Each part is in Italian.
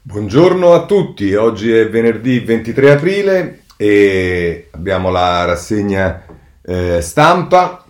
Buongiorno a tutti, oggi è venerdì 23 aprile e abbiamo la rassegna eh, stampa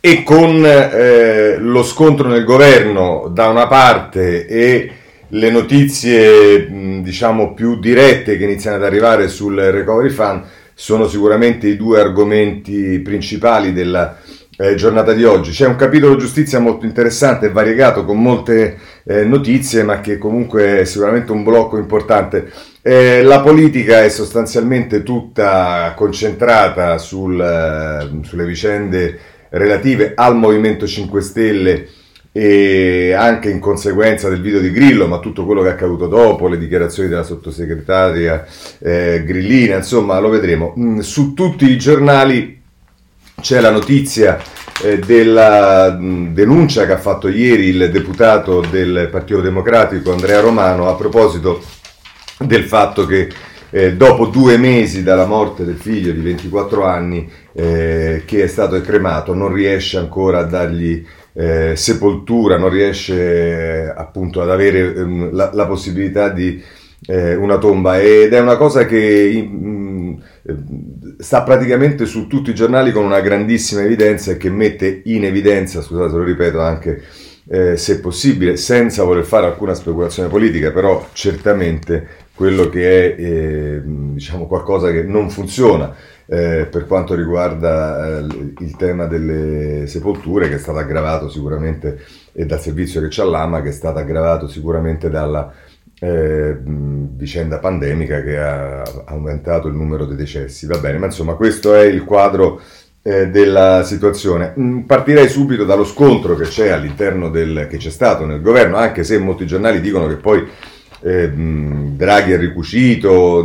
e con eh, lo scontro nel governo da una parte e le notizie diciamo più dirette che iniziano ad arrivare sul recovery fund sono sicuramente i due argomenti principali della eh, giornata di oggi. C'è un capitolo giustizia molto interessante e variegato con molte eh, notizie, ma che comunque è sicuramente un blocco importante. Eh, la politica è sostanzialmente tutta concentrata sul, eh, sulle vicende relative al Movimento 5 Stelle e anche in conseguenza del video di Grillo, ma tutto quello che è accaduto dopo, le dichiarazioni della sottosegretaria eh, Grillina, insomma lo vedremo. Mm, su tutti i giornali c'è la notizia eh, della mh, denuncia che ha fatto ieri il deputato del Partito Democratico Andrea Romano a proposito del fatto che eh, dopo due mesi dalla morte del figlio di 24 anni eh, che è stato cremato non riesce ancora a dargli eh, sepoltura, non riesce eh, appunto ad avere ehm, la, la, possibilità di eh, una tomba. Ed è una cosa che mh, sta praticamente su tutti i giornali con una grandissima evidenza e che mette in evidenza, scusate lo ripeto anche eh, se possibile, senza voler fare alcuna speculazione politica, però certamente quello che è eh, diciamo qualcosa che non funziona eh, per quanto riguarda eh, il tema delle sepolture che è stato aggravato sicuramente e dal servizio che c'è all'AMA che è stato aggravato sicuramente dalla eh, vicenda pandemica che ha aumentato il numero dei decessi. Va bene, ma insomma questo è il quadro eh, della situazione. Mm, partirei subito dallo scontro che c'è all'interno del che c'è stato nel governo, anche se molti giornali dicono che poi eh, Draghi è ricucito,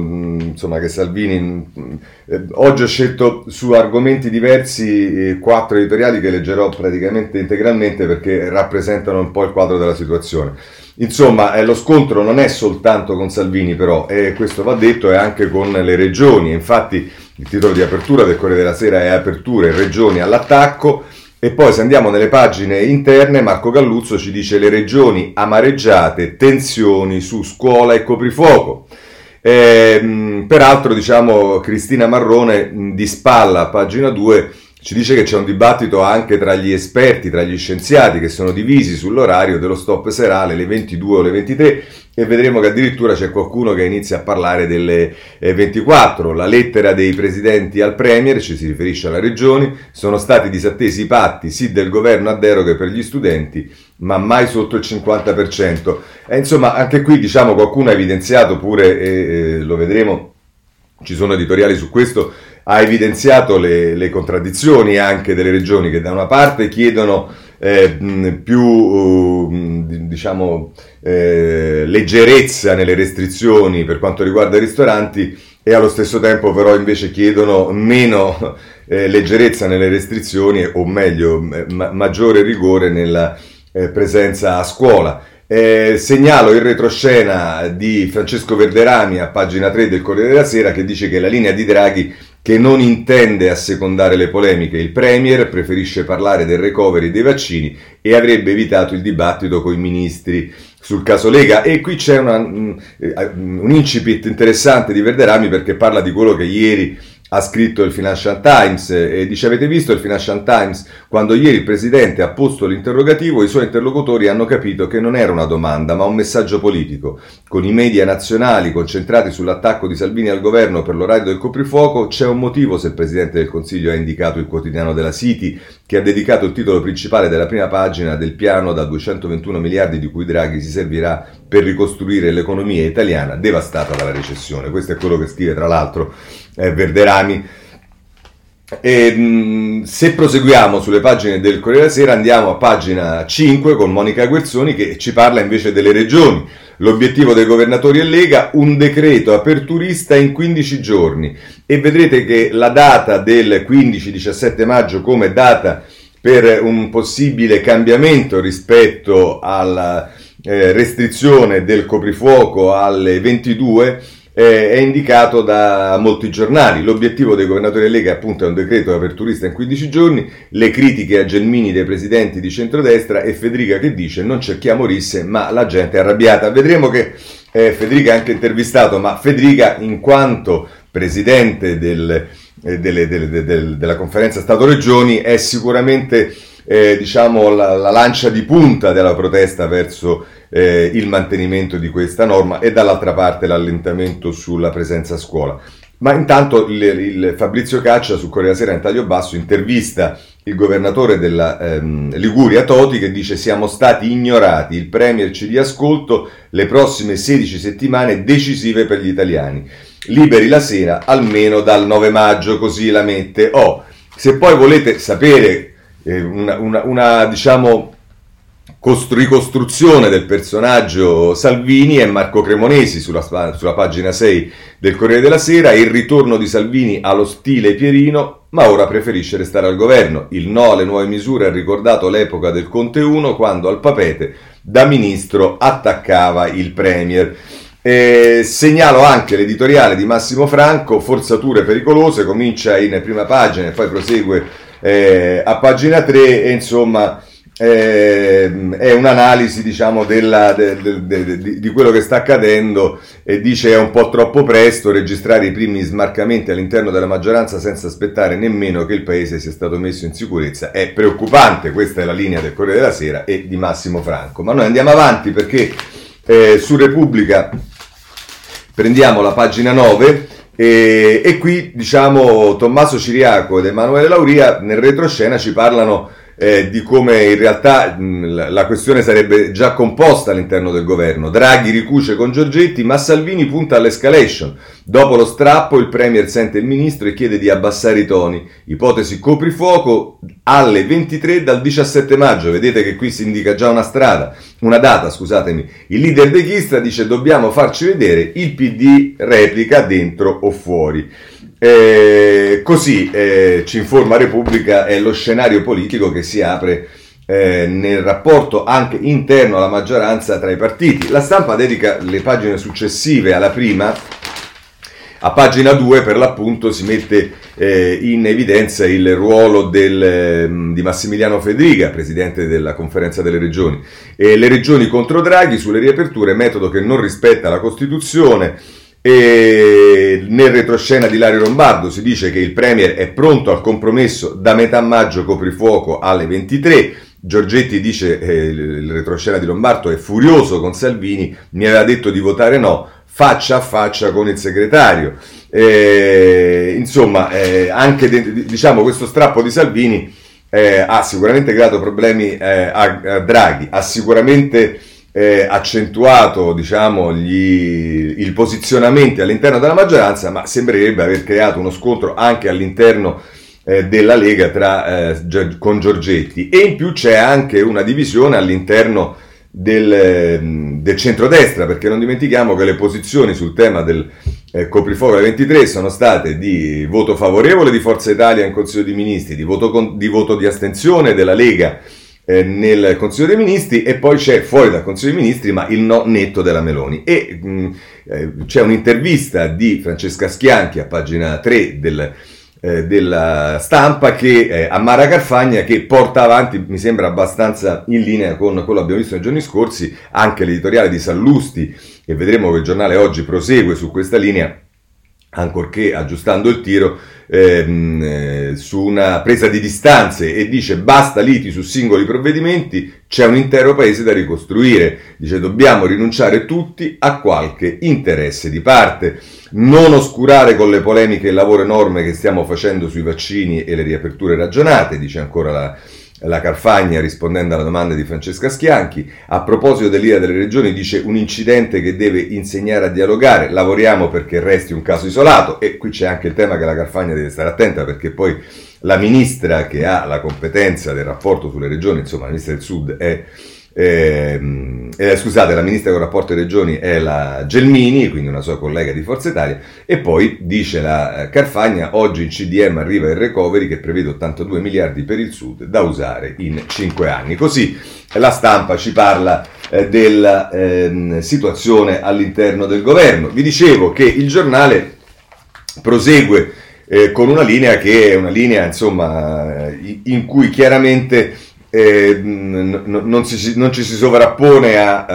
insomma che Salvini... Eh, oggi ho scelto su argomenti diversi eh, quattro editoriali che leggerò praticamente integralmente perché rappresentano un po' il quadro della situazione. Insomma, eh, lo scontro non è soltanto con Salvini, però, e questo va detto, è anche con le regioni. Infatti, il titolo di apertura del Corriere della Sera è Aperture regioni all'attacco. E poi, se andiamo nelle pagine interne, Marco Galluzzo ci dice le regioni amareggiate, tensioni su scuola e coprifuoco. Eh, peraltro, diciamo, Cristina Marrone di spalla, pagina 2 ci dice che c'è un dibattito anche tra gli esperti, tra gli scienziati che sono divisi sull'orario dello stop serale, le 22 o le 23 e vedremo che addirittura c'è qualcuno che inizia a parlare delle 24. La lettera dei presidenti al Premier, ci si riferisce alla regioni, sono stati disattesi i patti sì del governo a deroghe per gli studenti, ma mai sotto il 50%. E insomma, anche qui diciamo qualcuno ha evidenziato pure, e, e, lo vedremo, ci sono editoriali su questo, ha evidenziato le, le, contraddizioni anche delle regioni che da una parte chiedono eh, più uh, diciamo, eh, leggerezza nelle restrizioni per quanto riguarda i ristoranti e allo stesso tempo però invece chiedono meno eh, leggerezza nelle restrizioni o meglio ma- maggiore rigore nella eh, presenza a scuola. Eh, segnalo il retroscena di Francesco Verderami a pagina 3 del Corriere della Sera che dice che la linea di Draghi che non intende assecondare le polemiche. Il Premier preferisce parlare del recovery dei vaccini e avrebbe evitato il dibattito con i ministri sul caso Lega. E qui c'è una, un, un incipit interessante di Verderami perché parla di quello che ieri ha scritto il Financial Times e dice avete visto il Financial Times? Quando ieri il presidente ha posto l'interrogativo i suoi interlocutori hanno capito che non era una domanda ma un messaggio politico. Con i media nazionali concentrati sull'attacco di Salvini al governo per l'orario del coprifuoco c'è un motivo se il presidente del Consiglio ha indicato il quotidiano della City che ha dedicato il titolo principale della prima pagina del piano da 221 miliardi di cui Draghi si servirà per ricostruire l'economia italiana devastata dalla recessione. Questo è quello che scrive tra l'altro eh, Verderami. E, mh, se proseguiamo sulle pagine del Corriere della Sera andiamo a pagina 5 con Monica Guerzoni che ci parla invece delle regioni. L'obiettivo dei governatori e Lega, un decreto aperturista in 15 giorni e vedrete che la data del 15-17 maggio come data per un possibile cambiamento rispetto alla eh, restrizione del coprifuoco alle 22 eh, è indicato da molti giornali. L'obiettivo dei governatori Lega appunto è un decreto aperturista in 15 giorni, le critiche a Gelmini dei presidenti di centrodestra e Federica che dice non cerchiamo risse ma la gente è arrabbiata. Vedremo che eh, Federica è anche intervistato, ma Federica in quanto presidente del, eh, delle, delle, delle, della conferenza Stato-Regioni è sicuramente eh, diciamo, la, la, lancia di punta della protesta verso eh, il mantenimento di questa norma e dall'altra parte l'allentamento sulla presenza a scuola. Ma intanto il, il Fabrizio Caccia su Corriere Sera in taglio basso intervista il governatore della ehm, Liguria Toti che dice siamo stati ignorati, il Premier ci dia le prossime 16 settimane decisive per gli italiani. Liberi la sera almeno dal 9 maggio, così la mette. Oh, se poi volete sapere eh, una, una, una, diciamo ricostruzione del personaggio Salvini è Marco Cremonesi sulla, sulla, pagina 6 del Corriere della Sera, il ritorno di Salvini allo stile Pierino, ma ora preferisce restare al governo. Il no alle nuove misure ha ricordato l'epoca del Conte 1 quando al papete da ministro attaccava il Premier. Eh, segnalo anche l'editoriale di Massimo Franco, Forzature pericolose, comincia in prima pagina e poi prosegue eh, a pagina 3 e insomma è un'analisi diciamo della, de, de, de, di quello che sta accadendo e dice è un po' troppo presto registrare i primi smarcamenti all'interno della maggioranza senza aspettare nemmeno che il paese sia stato messo in sicurezza. È preoccupante questa è la linea del Corriere della Sera e di Massimo Franco. Ma noi andiamo avanti perché eh, su Repubblica prendiamo la pagina 9 e, e qui diciamo Tommaso Ciriaco ed Emanuele Lauria nel retroscena ci parlano eh, di come in realtà mh, la questione sarebbe già composta all'interno del governo. Draghi ricuce con Giorgetti, ma Salvini punta all'escalation. Dopo lo strappo il Premier sente il ministro e chiede di abbassare i toni. Ipotesi coprifuoco alle 23 dal 17 maggio. Vedete che qui si indica già una strada, una data, scusatemi. Il leader de Chistra dice dobbiamo farci vedere, il PD replica dentro o fuori. Eh, così eh, ci informa Repubblica è lo scenario politico che si apre eh, nel rapporto anche interno alla maggioranza tra i partiti. La stampa dedica le pagine successive alla prima. A pagina 2 per l'appunto si mette eh, in evidenza il ruolo del, mm, di Massimiliano Federica, presidente della conferenza delle regioni. E le regioni contro Draghi sulle riaperture, metodo che non rispetta la Costituzione, e nel retroscena di Lario Lombardo si dice che il Premier è pronto al compromesso da metà maggio coprifuoco alle 23. Giorgetti dice eh, il retroscena di Lombardo è furioso con Salvini, mi aveva detto di votare no, faccia a faccia con il segretario. Eh, insomma, eh, anche de- diciamo questo strappo di Salvini eh, ha sicuramente creato problemi eh, a, a Draghi, ha sicuramente eh, accentuato diciamo, gli, il posizionamento all'interno della maggioranza, ma sembrerebbe aver creato uno scontro anche all'interno eh, della Lega tra, eh, con Giorgetti. E in più c'è anche una divisione all'interno del, ehm, del centrodestra, perché non dimentichiamo che le posizioni sul tema del eh, coprifuoco alle 23 sono state di voto favorevole di Forza Italia in Consiglio di Ministri, di voto, con, di, voto di astensione della Lega eh, nel Consiglio dei Ministri e poi c'è fuori dal Consiglio dei Ministri ma il no netto della Meloni. E mh, mm, eh, c'è un'intervista di Francesca Schianchi a pagina 3 del, eh, della stampa che, eh, a Mara Carfagna che porta avanti, mi sembra abbastanza in linea con quello che abbiamo visto nei giorni scorsi, anche l'editoriale di Sallusti e vedremo che il giornale oggi prosegue su questa linea ancorché aggiustando il tiro, ehm, eh, su una presa di distanze e dice basta liti su singoli provvedimenti, c'è un intero paese da ricostruire. Dice dobbiamo rinunciare tutti a qualche interesse di parte, non oscurare con le polemiche il lavoro enorme che stiamo facendo sui vaccini e le riaperture ragionate, dice ancora la la Carfagna rispondendo alla domanda di Francesca Schianchi. A proposito dell'ira delle regioni dice un incidente che deve insegnare a dialogare, lavoriamo perché resti un caso isolato e qui c'è anche il tema che la Carfagna deve stare attenta perché poi la ministra che ha la competenza del rapporto sulle regioni, insomma la ministra del Sud è eh, eh, scusate, la ministra con rapporto regioni è la Gelmini, quindi una sua collega di Forza Italia, e poi dice la Carfagna, oggi in CDM arriva il recovery che prevede 82 miliardi per il Sud da usare in 5 anni. Così la stampa ci parla eh, della eh, situazione all'interno del governo. Vi dicevo che il giornale prosegue eh, con una linea che è una linea insomma, in cui chiaramente eh, n- non, si, non, ci si sovrappone a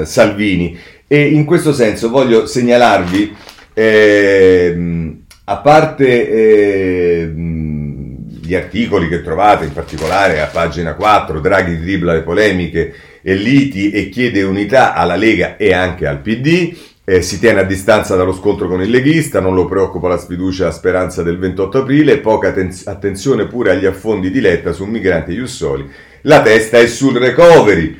uh, Salvini. E in questo senso voglio segnalarvi, eh, a parte eh, gli articoli che trovate in particolare a pagina 4, Draghi dribbla le polemiche e liti e chiede unità alla Lega e anche al PD, eh, si tiene a distanza dallo scontro con il leghista, non lo preoccupa la sfiducia a speranza del 28 aprile, poca ten- attenzione pure agli affondi di Letta su migranti e Jussoli. La testa è sul recovery.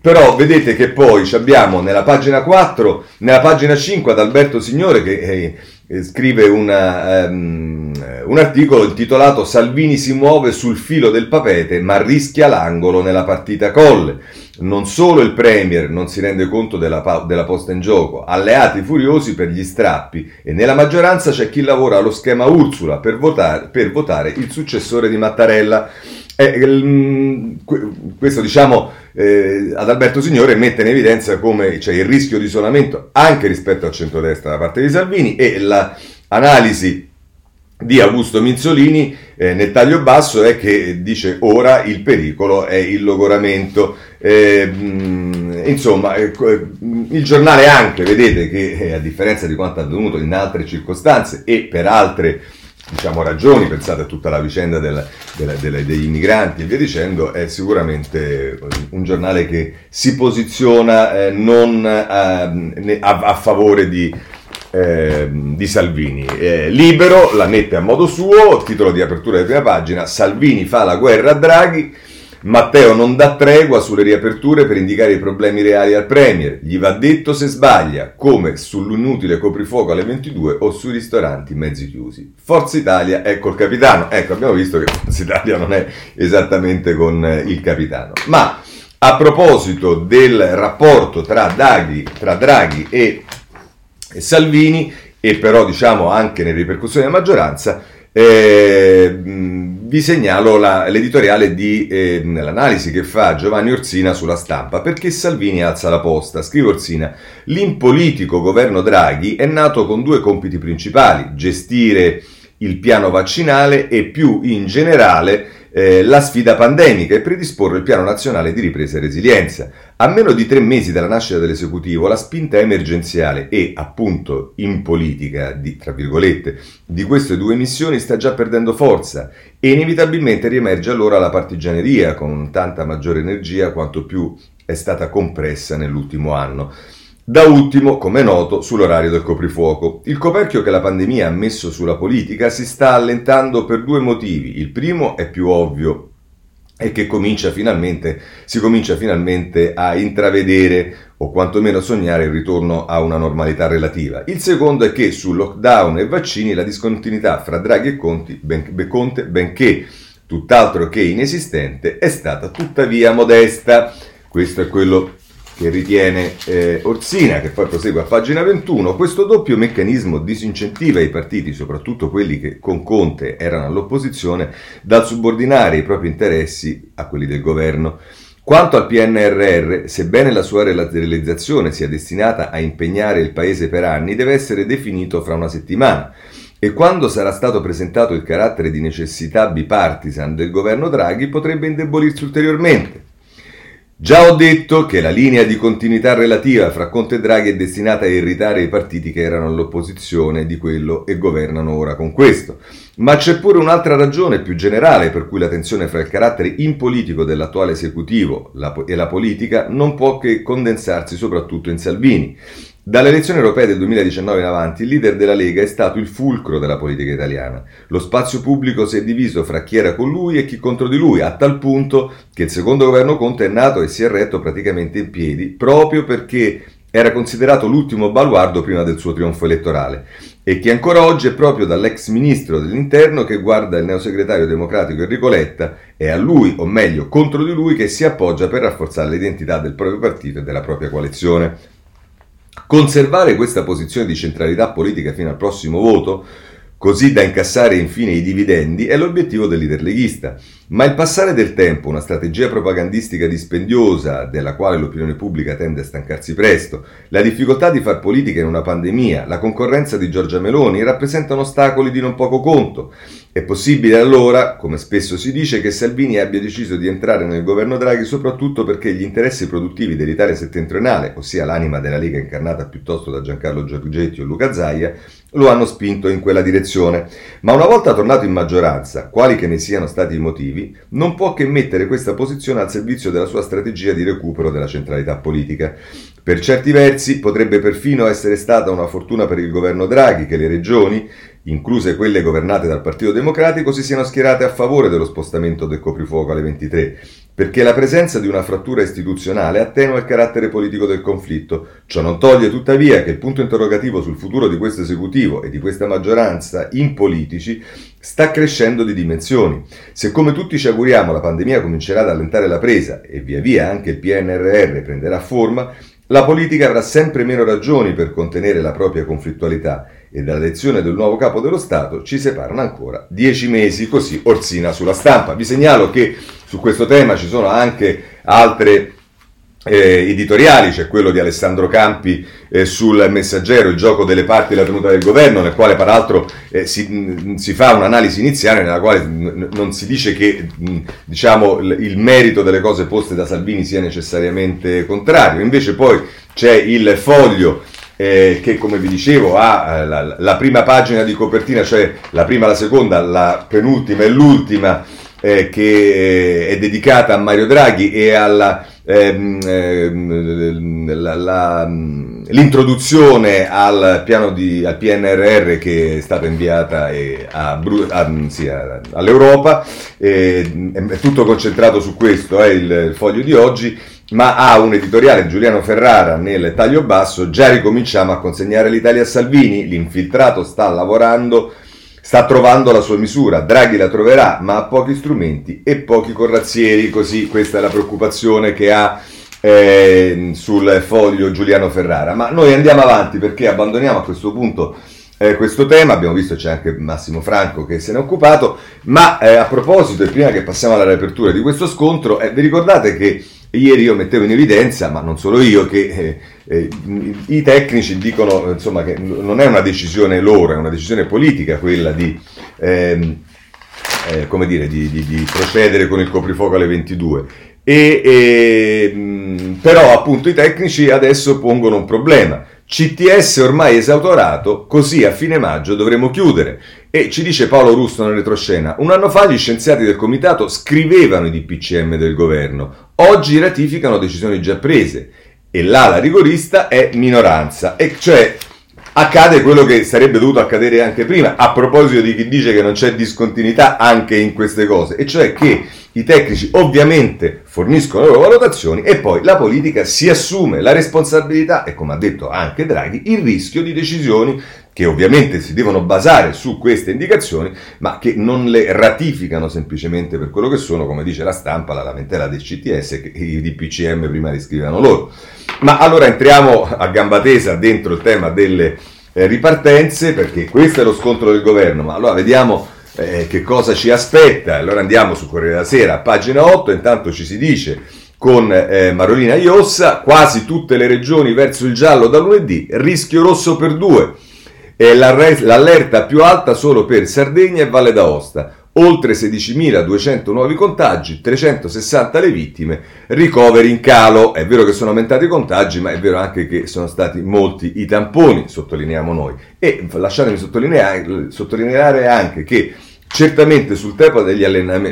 Però vedete che poi abbiamo nella pagina 4, nella pagina 5 ad Alberto Signore che eh, eh, scrive una, um, un articolo intitolato Salvini si muove sul filo del papete ma rischia l'angolo nella partita Colle. Non solo il Premier non si rende conto della, della posta in gioco, alleati furiosi per gli strappi e nella maggioranza c'è chi lavora allo schema Ursula per votare, per votare il successore di Mattarella. Eh, questo diciamo eh, ad Alberto Signore mette in evidenza come c'è il rischio di isolamento anche rispetto al centrodestra da parte di Salvini e l'analisi di Augusto Minzolini eh, nel taglio basso è che dice ora il pericolo è il logoramento. Eh, mh, insomma, eh, il giornale anche, vedete che eh, a differenza di quanto avvenuto in altre circostanze e per altre diciamo, ragioni, pensate a tutta la vicenda della, della, della, degli immigranti e via dicendo, è sicuramente un giornale che si posiziona eh, non a, a, a, favore di, eh, di Salvini. Eh, libero, la mette a modo suo, titolo di apertura della prima pagina, Salvini fa la guerra a Draghi, Matteo non dà tregua sulle riaperture per indicare i problemi reali al Premier. Gli va detto se sbaglia, come sull'inutile coprifuoco alle 22 o sui ristoranti mezzi chiusi. Forza Italia è col capitano. Ecco, abbiamo visto che Forza Italia non è esattamente con eh, il capitano. Ma a proposito del rapporto tra Draghi, tra Draghi e Salvini, e però diciamo anche nelle ripercussioni della maggioranza, eh, vi segnalo la, l'editoriale di eh, l'analisi che fa Giovanni Orsina sulla stampa, perché Salvini alza la posta. Scrive Orsina, l'impolitico governo Draghi è nato con due compiti principali, gestire il piano vaccinale e più in generale eh, la sfida pandemica e predisporre il piano nazionale di ripresa e resilienza. A meno di tre mesi dalla nascita dell'esecutivo, la spinta emergenziale e, appunto, in politica, di, tra virgolette, di queste due missioni sta già perdendo forza e inevitabilmente riemerge allora la partigianeria con tanta maggiore energia quanto più è stata compressa nell'ultimo anno. Da ultimo, come noto, sull'orario del coprifuoco. Il coperchio che la pandemia ha messo sulla politica si sta allentando per due motivi. Il primo è più ovvio e che comincia si comincia finalmente a intravedere o quantomeno sognare il ritorno a una normalità relativa. Il secondo è che su lockdown e vaccini la discontinuità fra Draghi e Conti, ben, Conte, benché tutt'altro che inesistente, è stata tuttavia modesta. Questo è quello che ritiene eh, Orsina, che poi prosegue a pagina 21, questo doppio meccanismo disincentiva i partiti, soprattutto quelli che con Conte erano all'opposizione, dal subordinare i propri interessi a quelli del governo. Quanto al PNRR, sebbene la sua realizzazione sia destinata a impegnare il Paese per anni, deve essere definito fra una settimana. E quando sarà stato presentato il carattere di necessità bipartisan del governo Draghi, potrebbe indebolirsi ulteriormente. Già ho detto che la linea di continuità relativa fra Conte e Draghi è destinata a irritare i partiti che erano all'opposizione di quello e governano ora con questo. Ma c'è pure un'altra ragione più generale per cui la tensione fra il carattere impolitico dell'attuale esecutivo e la politica non può che condensarsi soprattutto in Salvini. Dalle elezioni europee del 2019 in avanti, il leader della Lega è stato il fulcro della politica italiana. Lo spazio pubblico si è diviso fra chi era con lui e chi contro di lui, a tal punto che il secondo governo Conte è nato e si è retto praticamente in piedi, proprio perché era considerato l'ultimo baluardo prima del suo trionfo elettorale e che ancora oggi è proprio dall'ex ministro dell'interno che guarda il neosegretario democratico Enrico Letta e a lui, o meglio contro di lui, che si appoggia per rafforzare l'identità del proprio partito e della propria coalizione. Conservare questa posizione di centralità politica fino al prossimo voto, così da incassare infine i dividendi, è l'obiettivo del leader leghista. Ma il passare del tempo, una strategia propagandistica dispendiosa della quale l'opinione pubblica tende a stancarsi presto, la difficoltà di far politica in una pandemia, la concorrenza di Giorgia Meloni rappresentano ostacoli di non poco conto. È possibile allora, come spesso si dice, che Salvini abbia deciso di entrare nel governo Draghi soprattutto perché gli interessi produttivi dell'Italia settentrionale, ossia l'anima della Lega incarnata piuttosto da Giancarlo Giorgetti o Luca Zaia, lo hanno spinto in quella direzione. Ma una volta tornato in maggioranza, quali che ne siano stati i motivi, non può che mettere questa posizione al servizio della sua strategia di recupero della centralità politica. Per certi versi potrebbe perfino essere stata una fortuna per il governo Draghi che le regioni, incluse quelle governate dal Partito Democratico, si siano schierate a favore dello spostamento del coprifuoco alle 23, perché la presenza di una frattura istituzionale attenua il carattere politico del conflitto. Ciò non toglie tuttavia che il punto interrogativo sul futuro di questo esecutivo e di questa maggioranza in politici sta crescendo di dimensioni. Se come tutti ci auguriamo la pandemia comincerà ad allentare la presa e via via anche il PNRR prenderà forma, la politica avrà sempre meno ragioni per contenere la propria conflittualità e dalla lezione del nuovo capo dello Stato ci separano ancora dieci mesi, così Orsina sulla stampa. Vi segnalo che su questo tema ci sono anche altre eh, editoriali, c'è quello di Alessandro Campi eh, sul Messaggero, il gioco delle parti e la tenuta del governo, nel quale peraltro eh, si, mh, si, fa un'analisi iniziale nella quale mh, non si dice che mh, diciamo, l- il merito delle cose poste da Salvini sia necessariamente contrario, invece poi c'è il foglio eh, che come vi dicevo ha eh, la, la, prima pagina di copertina, cioè la prima, la seconda, la penultima e l'ultima eh, che è dedicata a Mario Draghi e alla ehm, ehm, la, la, l'introduzione al piano di, al PNRR che è stata inviata a, a, sì, a, all'Europa, eh, è tutto concentrato su questo, è il, il foglio di oggi ma ha un editoriale Giuliano Ferrara nel taglio basso, già ricominciamo a consegnare l'Italia a Salvini, l'infiltrato sta lavorando, sta trovando la sua misura, Draghi la troverà, ma ha pochi strumenti e pochi corazzieri, così questa è la preoccupazione che ha eh, sul foglio Giuliano Ferrara. Ma noi andiamo avanti perché abbandoniamo a questo punto eh, questo tema, abbiamo visto c'è anche Massimo Franco che se ne è occupato, ma eh, a proposito, e prima che passiamo alla riapertura di questo scontro, eh, vi ricordate che Ieri io mettevo in evidenza, ma non solo io, che eh, eh, i tecnici dicono insomma, che non è una decisione loro, è una decisione politica quella di, ehm, eh, come dire, di, di, di, procedere con il coprifuoco alle 22. E, e, però appunto i tecnici adesso pongono un problema. CTS ormai esautorato, così a fine maggio dovremo chiudere. E ci dice Paolo Russo nella retroscena, un anno fa gli scienziati del comitato scrivevano i DPCM del governo, oggi ratificano decisioni già prese e là la rigorista è minoranza, e cioè accade quello che sarebbe dovuto accadere anche prima, a proposito di chi dice che non c'è discontinuità anche in queste cose, e cioè che i tecnici ovviamente forniscono le loro valutazioni e poi la politica si assume la responsabilità e come ha detto anche Draghi il rischio di decisioni che ovviamente si devono basare su queste indicazioni ma che non le ratificano semplicemente per quello che sono come dice la stampa la lamentela del CTS che i DPCM prima li scrivevano loro ma allora entriamo a gamba tesa dentro il tema delle eh, ripartenze perché questo è lo scontro del governo ma allora vediamo eh, che cosa ci aspetta. Allora andiamo su Corriere della Sera, pagina 8, intanto ci si dice con eh, Marolina Iossa, quasi tutte le regioni verso il giallo da lunedì, rischio rosso per due. E l'allerta più alta solo per Sardegna e Valle d'Aosta. Oltre 16.200 nuovi contagi, 360 le vittime, ricoveri in calo. È vero che sono aumentati i contagi, ma è vero anche che sono stati molti i tamponi, sottolineiamo noi. E lasciatemi sottolineare, anche che certamente sul tema degli,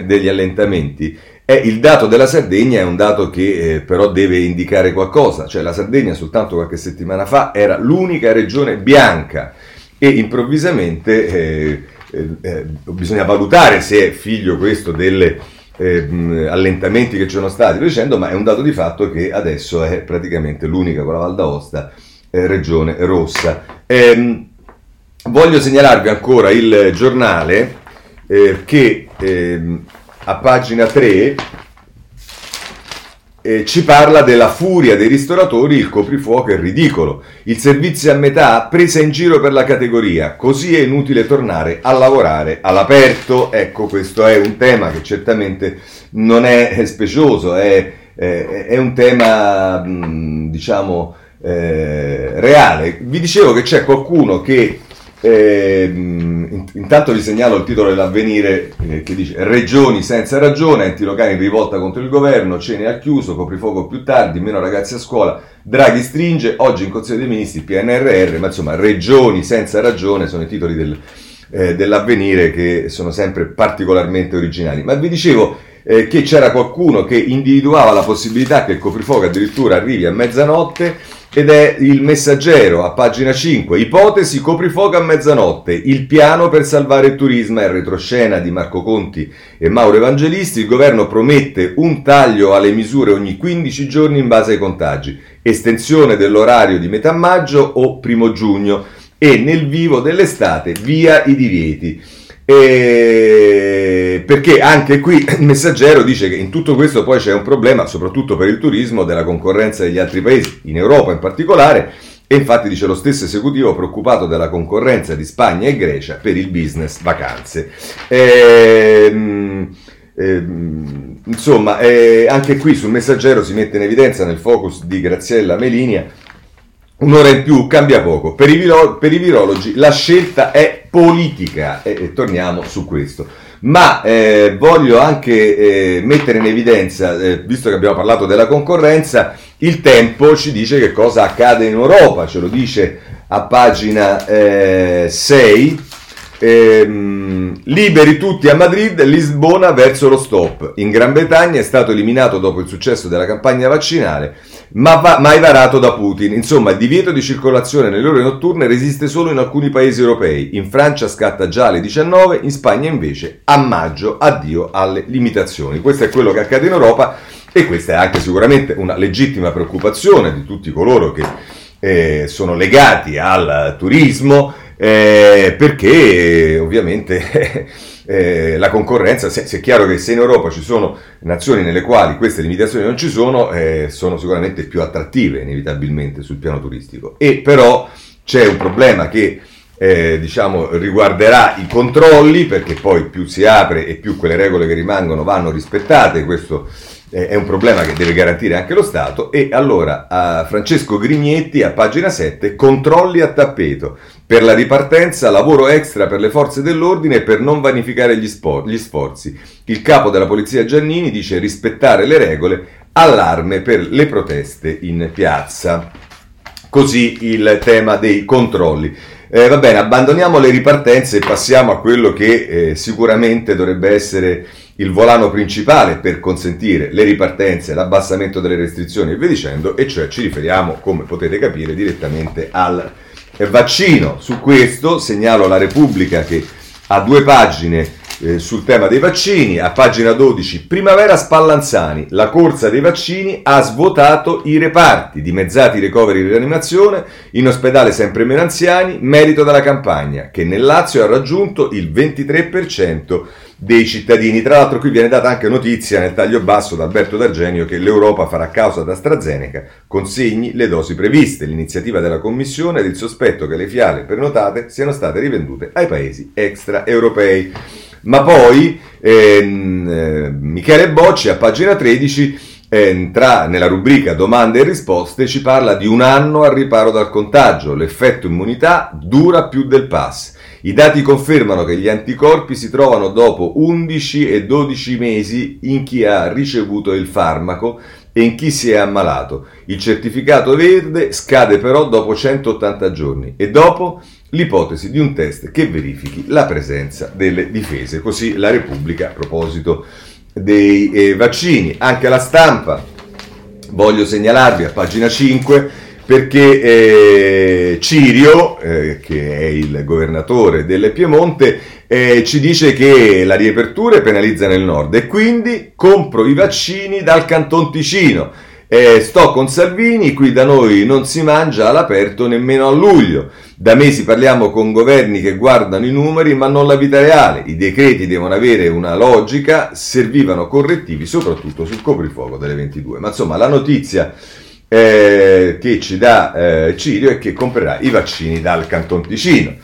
degli allentamenti è il dato della Sardegna è un dato che eh, però deve indicare qualcosa, cioè la Sardegna soltanto qualche settimana fa era l'unica regione bianca e improvvisamente eh, eh, eh bisogna valutare se è figlio questo degli eh, allentamenti che ci sono stati dicendo, ma è un dato di fatto che adesso è praticamente l'unica con la Val d'Aosta eh, regione rossa. Ehm, voglio segnalarvi ancora il giornale eh, che eh, a pagina 3 eh, ci parla della furia dei ristoratori, il coprifuoco è ridicolo, il servizio a metà presa in giro per la categoria, così è inutile tornare a lavorare all'aperto. Ecco, questo è un tema che certamente non è specioso, è, è, è un tema, diciamo, eh, reale. Vi dicevo che c'è qualcuno che eh, intanto vi segnalo il titolo dell'avvenire eh, che dice Regioni senza ragione, enti locali in rivolta contro il governo, cene al chiuso, coprifuoco più tardi, meno ragazzi a scuola, Draghi stringe, oggi in Consiglio dei Ministri PNRR, ma insomma regioni senza ragione sono i titoli del, eh, dell'avvenire che sono sempre particolarmente originali. Ma vi dicevo eh, che c'era qualcuno che individuava la possibilità che il coprifuoco addirittura arrivi a mezzanotte ed è il messaggero a pagina 5. Ipotesi coprifuoco a mezzanotte. Il piano per salvare il turismo è retroscena di Marco Conti e Mauro Evangelisti. Il governo promette un taglio alle misure ogni 15 giorni in base ai contagi. Estensione dell'orario di metà maggio o primo giugno. E nel vivo dell'estate via i divieti. E perché anche qui il messaggero dice che in tutto questo poi c'è un problema, soprattutto per il turismo, della concorrenza degli altri paesi, in Europa in particolare, e infatti dice lo stesso esecutivo preoccupato della concorrenza di Spagna e Grecia per il business vacanze. Ehm, ehm, insomma, eh, anche qui sul messaggero si mette in evidenza nel focus di Graziella Melinia Un'ora in più cambia poco. Per i, viro- per i virologi la scelta è politica e, e torniamo su questo. Ma eh, voglio anche eh, mettere in evidenza, eh, visto che abbiamo parlato della concorrenza, il tempo ci dice che cosa accade in Europa, ce lo dice a pagina 6 eh, Ehm, liberi tutti a Madrid, Lisbona verso lo stop. In Gran Bretagna è stato eliminato dopo il successo della campagna vaccinale, ma va, mai varato da Putin. Insomma, il divieto di circolazione nelle ore notturne resiste solo in alcuni paesi europei. In Francia scatta già alle 19, in Spagna invece a maggio addio alle limitazioni. Questo è quello che accade in Europa e questa è anche sicuramente una legittima preoccupazione di tutti coloro che eh, sono legati al turismo eh, perché ovviamente eh, la concorrenza, se, se, è chiaro che se in Europa ci sono nazioni nelle quali queste limitazioni non ci sono, eh, sono sicuramente più attrattive inevitabilmente sul piano turistico. E però c'è un problema che eh, diciamo, riguarderà i controlli, perché poi più si apre e più quelle regole che rimangono vanno rispettate, questo è un problema che deve garantire anche lo Stato. E allora Francesco Grignetti a pagina 7, controlli a tappeto. Per la ripartenza, lavoro extra per le forze dell'ordine per non vanificare gli, spor- gli sforzi. Il capo della polizia Giannini dice rispettare le regole, allarme per le proteste in piazza. Così il tema dei controlli. Eh, va bene, abbandoniamo le ripartenze e passiamo a quello che eh, sicuramente dovrebbe essere il volano principale per consentire le ripartenze, l'abbassamento delle restrizioni e via dicendo, e cioè ci riferiamo, come potete capire, direttamente al vaccino. Su questo segnalo la Repubblica che ha due pagine eh, sul tema dei vaccini. A pagina 12, Primavera Spallanzani, la corsa dei vaccini ha svuotato i reparti, dimezzati i ricoveri di rianimazione, in ospedale sempre meno anziani, merito della campagna, che nel Lazio ha raggiunto il 23% dei cittadini. Tra l'altro qui viene data anche notizia nel taglio basso da Alberto D'Argenio che l'Europa farà causa ad AstraZeneca, consegni le dosi previste. L'iniziativa della Commissione ed il sospetto che le fiale prenotate siano state rivendute ai paesi extraeuropei. Ma poi ehm, eh, Michele Bocci a pagina 13 entra nella rubrica domande e risposte ci parla di un anno al riparo dal contagio, l'effetto immunità dura più del pass. I dati confermano che gli anticorpi si trovano dopo 11 e 12 mesi in chi ha ricevuto il farmaco e in chi si è ammalato. Il certificato verde scade però dopo 180 giorni e dopo l'ipotesi di un test che verifichi la presenza delle difese. Così la Repubblica a proposito dei eh, vaccini. Anche la stampa, voglio segnalarvi a pagina 5, perché eh, Cirio, eh, che è il governatore del Piemonte, eh, ci dice che la riapertura penalizza nel nord e quindi compro i vaccini dal Canton Ticino. Eh, sto con Salvini, qui da noi non si mangia all'aperto nemmeno a luglio. Da mesi parliamo con governi che guardano i numeri ma non la vita reale. I decreti devono avere una logica, servivano correttivi soprattutto sul coprifuoco delle 22. Ma insomma la notizia eh, che ci dà eh, Cirio è che comprerà i vaccini dal Canton Ticino.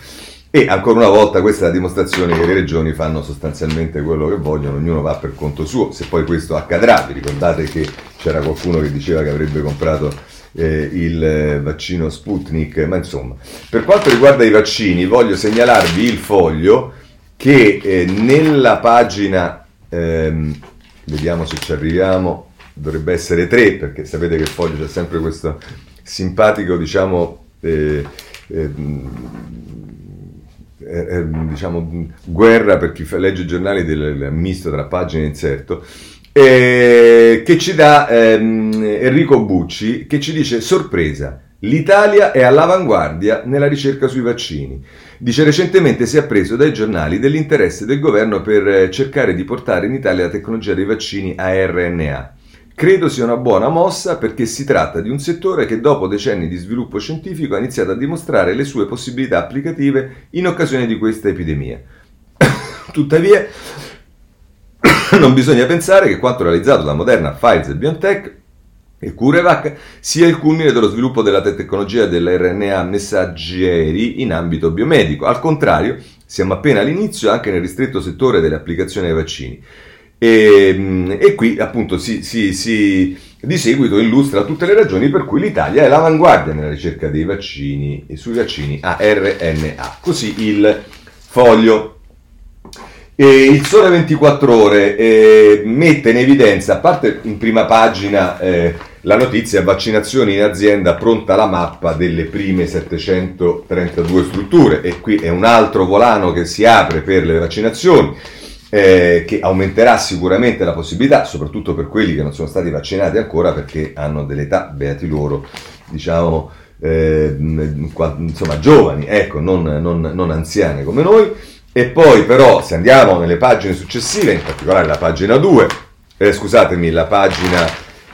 E ancora una volta questa è la dimostrazione che le regioni fanno sostanzialmente quello che vogliono, ognuno va per conto suo. Se poi questo accadrà, vi ricordate che c'era qualcuno che diceva che avrebbe comprato eh, il eh, vaccino Sputnik, ma insomma. Per quanto riguarda i vaccini, voglio segnalarvi il foglio che eh, nella pagina, ehm, vediamo se ci arriviamo, dovrebbe essere 3, perché sapete che il foglio c'è sempre questo simpatico, diciamo... Eh, ehm, eh, eh, diciamo, guerra per chi legge i giornali del misto tra pagine e inserto, eh, che ci dà ehm, Enrico Bucci, che ci dice sorpresa, l'Italia è all'avanguardia nella ricerca sui vaccini. Dice recentemente si è appreso dai giornali dell'interesse del governo per eh, cercare di portare in Italia la tecnologia dei vaccini a RNA. Credo sia una buona mossa perché si tratta di un settore che dopo decenni di sviluppo scientifico ha iniziato a dimostrare le sue possibilità applicative in occasione di questa epidemia. Tuttavia, non bisogna pensare che quanto realizzato da Moderna, Pfizer, BioNTech e CureVac sia il culmine dello sviluppo della tecnologia dell'RNA messaggeri in ambito biomedico. Al contrario, siamo appena all'inizio anche nel ristretto settore delle applicazioni ai vaccini. E, e qui appunto si, si, si, di seguito illustra tutte le ragioni per cui l'Italia è l'avanguardia nella ricerca dei vaccini e sui vaccini a RNA. Così il foglio. E il Sole 24 Ore eh, mette in evidenza, a parte in prima pagina eh, la notizia vaccinazioni in azienda, pronta la mappa delle prime 732 strutture e qui è un altro volano che si apre per le vaccinazioni eh, che aumenterà sicuramente la possibilità, soprattutto per quelli che non sono stati vaccinati ancora perché hanno delle età, beati loro, diciamo, eh, insomma, giovani, ecco, non, non, non anziane come noi. E poi però, se andiamo nelle pagine successive, in particolare la pagina 2, eh, scusatemi, la pagina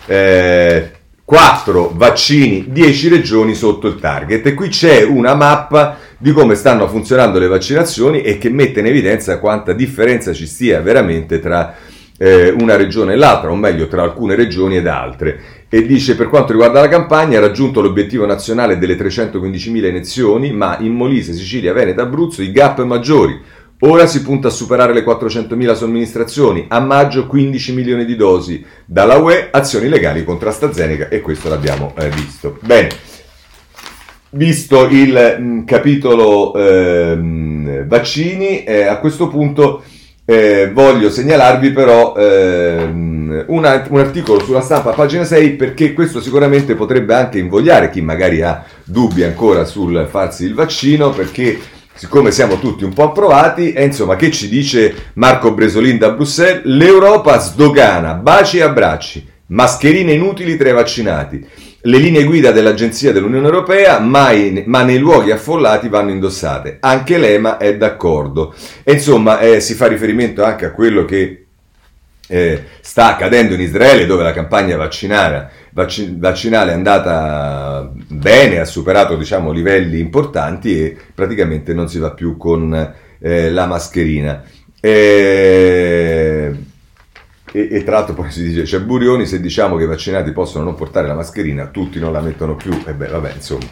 eh, 4, vaccini, 10 regioni sotto il target. E qui c'è una mappa di come stanno funzionando le vaccinazioni e che mette in evidenza quanta differenza ci sia veramente tra eh, una regione e l'altra, o meglio tra alcune regioni ed altre. E dice per quanto riguarda la campagna ha raggiunto l'obiettivo nazionale delle 315.000 iniezioni, ma in Molise, Sicilia, Veneto Abruzzo i gap maggiori. Ora si punta a superare le 400.000 somministrazioni, a maggio 15 milioni di dosi. Dalla UE azioni legali contro AstraZeneca e questo l'abbiamo eh, visto. Bene. Visto il mh, mm, capitolo ehm, vaccini, eh, a questo punto eh, voglio segnalarvi però ehm, una, un articolo sulla stampa, pagina 6, perché questo sicuramente potrebbe anche invogliare chi magari ha dubbi ancora sul farsi il vaccino, perché siccome siamo tutti un po' approvati, e insomma, che ci dice Marco Bresolin da Bruxelles? L'Europa sdogana, baci e abbracci, mascherine inutili tra i vaccinati le linee guida dell'Agenzia dell'Unione Europea, mai, ma nei luoghi affollati vanno indossate. Anche l'EMA è d'accordo. E insomma, eh, si fa riferimento anche a quello che eh, sta accadendo in Israele, dove la campagna vaccinale, vac- vaccinale è andata bene, ha superato diciamo, livelli importanti e praticamente non si va più con eh, la mascherina. Eh, e, e, tra l'altro poi si dice, c'è Burioni, se diciamo che i vaccinati possono non portare la mascherina, tutti non la mettono più, e beh, vabbè, insomma.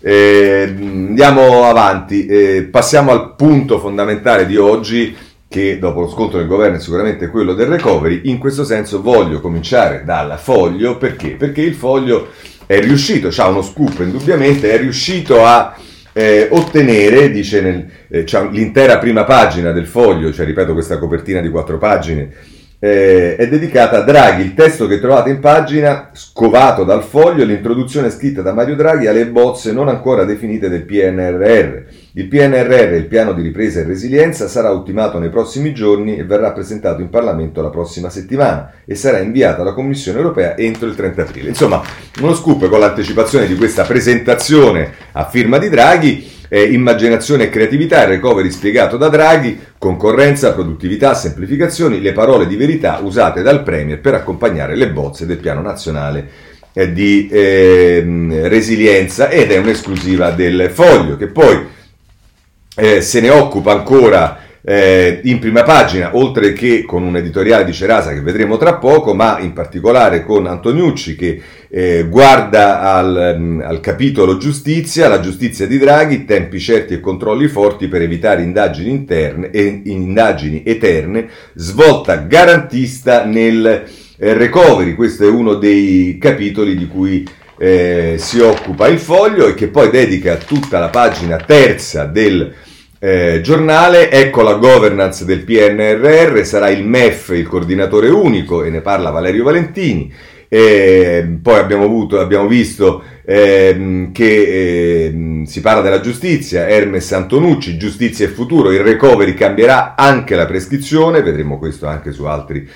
Eh, andiamo avanti, eh, passiamo al punto fondamentale di oggi, che dopo lo scontro del governo è sicuramente quello del recovery. In questo senso voglio cominciare dal foglio, perché? Perché il foglio è riuscito, ha uno scoop indubbiamente, è riuscito a eh, ottenere, dice nel, eh, l'intera prima pagina del foglio, cioè ripeto questa copertina di quattro pagine, eh, è dedicata a Draghi. Il testo che trovate in pagina, scovato dal foglio, l'introduzione scritta da Mario Draghi alle bozze non ancora definite del PNRR. Il PNRR, il piano di ripresa e resilienza, sarà ultimato nei prossimi giorni e verrà presentato in Parlamento la prossima settimana e sarà inviato alla Commissione europea entro il 30 aprile. Insomma, uno scoop con l'anticipazione di questa presentazione a firma di Draghi eh, immaginazione e creatività, il recovery spiegato da Draghi, concorrenza, produttività, semplificazioni, le parole di verità usate dal Premier per accompagnare le bozze del piano nazionale eh, di eh, resilienza ed è un'esclusiva del foglio che poi eh, se ne occupa ancora eh, in prima pagina, oltre che con un editoriale di Cerasa che vedremo tra poco, ma in particolare con Antoniucci che eh, guarda al, mm, al, capitolo giustizia, la giustizia di Draghi, tempi certi e controlli forti per evitare indagini interne e indagini eterne, svolta garantista nel eh, recovery. Questo è uno dei capitoli di cui eh, si occupa il foglio e che poi dedica tutta la pagina terza del eh, giornale, ecco la governance del PNRR, sarà il MEF il coordinatore unico e ne parla Valerio Valentini. Eh, poi abbiamo, avuto, abbiamo visto eh, che eh, si parla della giustizia, Hermes Antonucci, giustizia e futuro, il recovery cambierà anche la prescrizione, vedremo questo anche su altri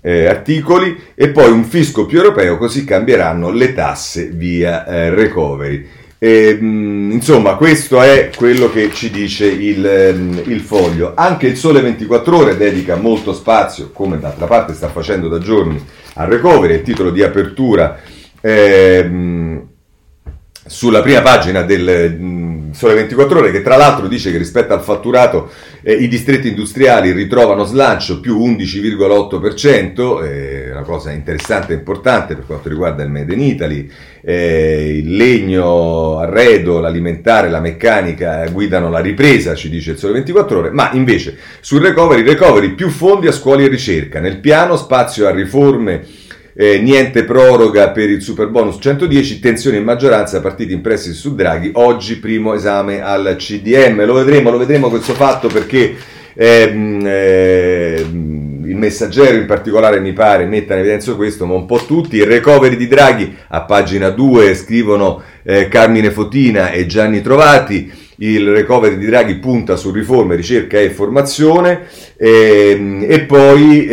eh, articoli, e poi un fisco più europeo, così cambieranno le tasse via eh, recovery. E, ehm, insomma, questo è quello che ci dice il, ehm, il, foglio. Anche il Sole 24 Ore dedica molto spazio, come d'altra parte sta facendo da giorni, al recovery, il titolo di apertura. Ehm, sulla prima pagina del Sole 24 Ore, che tra l'altro dice che rispetto al fatturato eh, i distretti industriali ritrovano slancio più 11,8%, eh, una cosa interessante e importante per quanto riguarda il Made in Italy, eh, il legno, arredo, l'alimentare, la meccanica guidano la ripresa, ci dice il Sole 24 Ore, ma invece sul recovery, recovery più fondi a scuole e ricerca, nel piano spazio a riforme eh, niente proroga per il super bonus 110, tensione in maggioranza, partiti impressi su Draghi, oggi primo esame al CDM, lo vedremo, lo vedremo questo fatto perché ehm, eh, il messaggero in particolare mi pare metta in evidenza questo, ma un po' tutti, il recovery di Draghi a pagina 2 scrivono eh, Carmine Fotina e Gianni Trovati, il recovery di Draghi punta su riforme, ricerca e formazione. Ehm, e poi...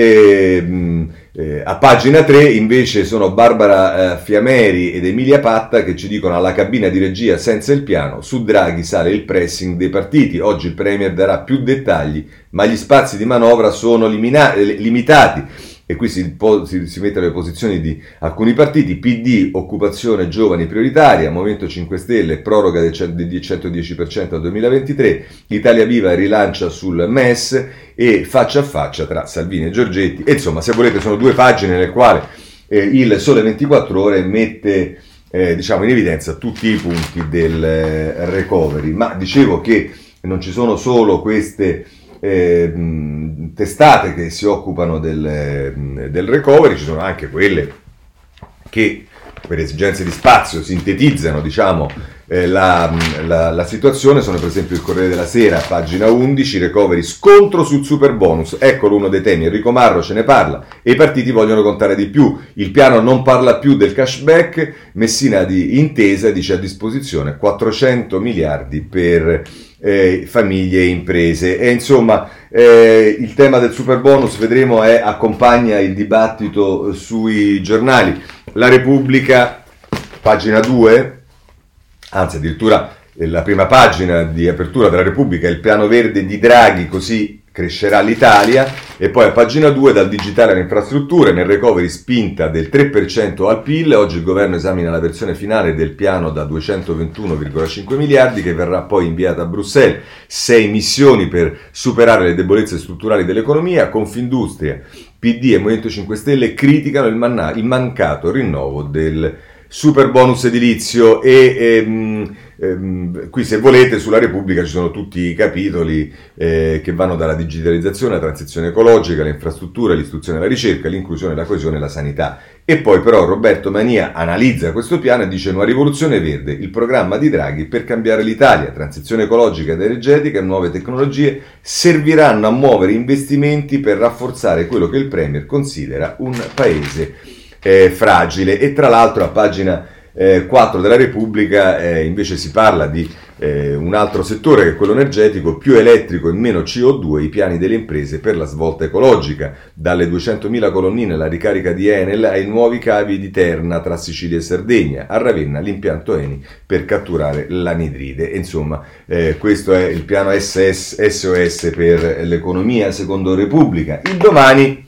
Eh, a pagina 3 invece sono Barbara eh, Fiameri ed Emilia Patta che ci dicono alla cabina di regia senza il piano, su Draghi sale il pressing dei partiti, oggi il Premier darà più dettagli, ma gli spazi di manovra sono limina- limitati e qui si, si, si mette le posizioni di alcuni partiti, PD, occupazione giovani prioritaria, Movimento 5 Stelle, proroga del 110% al 2023, Italia Viva rilancia sul MES e faccia a faccia tra Salvini e Giorgetti. E insomma, se volete, sono due pagine nelle quali eh, il Sole 24 Ore mette eh, diciamo, in evidenza tutti i punti del eh, recovery. Ma dicevo che non ci sono solo queste eh, testate che si occupano del, del recovery, ci sono anche quelle che per esigenze di spazio sintetizzano diciamo, eh, la, la, la, situazione, sono per esempio il Corriere della Sera, pagina 11, recovery, scontro sul super bonus, eccolo uno dei temi, Enrico Marro ce ne parla e i partiti vogliono contare di più, il piano non parla più del cashback, Messina di intesa dice a disposizione 400 miliardi per eh, famiglie e imprese. E insomma, eh, il tema del super bonus, vedremo, è, accompagna il dibattito sui giornali. La Repubblica, pagina 2, anzi addirittura eh, la prima pagina di apertura della Repubblica, il piano verde di Draghi, così crescerà l'Italia e poi a pagina 2 dal digitale alle infrastrutture nel recovery spinta del 3% al PIL oggi il governo esamina la versione finale del piano da 221,5 miliardi che verrà poi inviata a Bruxelles. Sei missioni per superare le debolezze strutturali dell'economia Confindustria, PD e Movimento 5 Stelle criticano il, manna- il mancato rinnovo del super bonus edilizio e ehm, ehm, qui se volete sulla Repubblica ci sono tutti i capitoli eh, che vanno dalla digitalizzazione alla transizione ecologica, le infrastrutture, l'istruzione e la ricerca, l'inclusione, la coesione e la sanità. E poi però Roberto Mania analizza questo piano e dice una rivoluzione verde, il programma di Draghi per cambiare l'Italia, transizione ecologica ed energetica nuove tecnologie serviranno a muovere investimenti per rafforzare quello che il Premier considera un paese eh, fragile e tra l'altro a pagina eh, 4 della Repubblica eh, invece si parla di eh, un altro settore che è quello energetico, più elettrico e meno CO2, i piani delle imprese per la svolta ecologica, dalle 200.000 colonnine alla ricarica di Enel ai nuovi cavi di Terna tra Sicilia e Sardegna, a Ravenna l'impianto Eni per catturare l'anidride. Insomma, eh, questo è il piano SS, SOS per l'economia secondo Repubblica. Il domani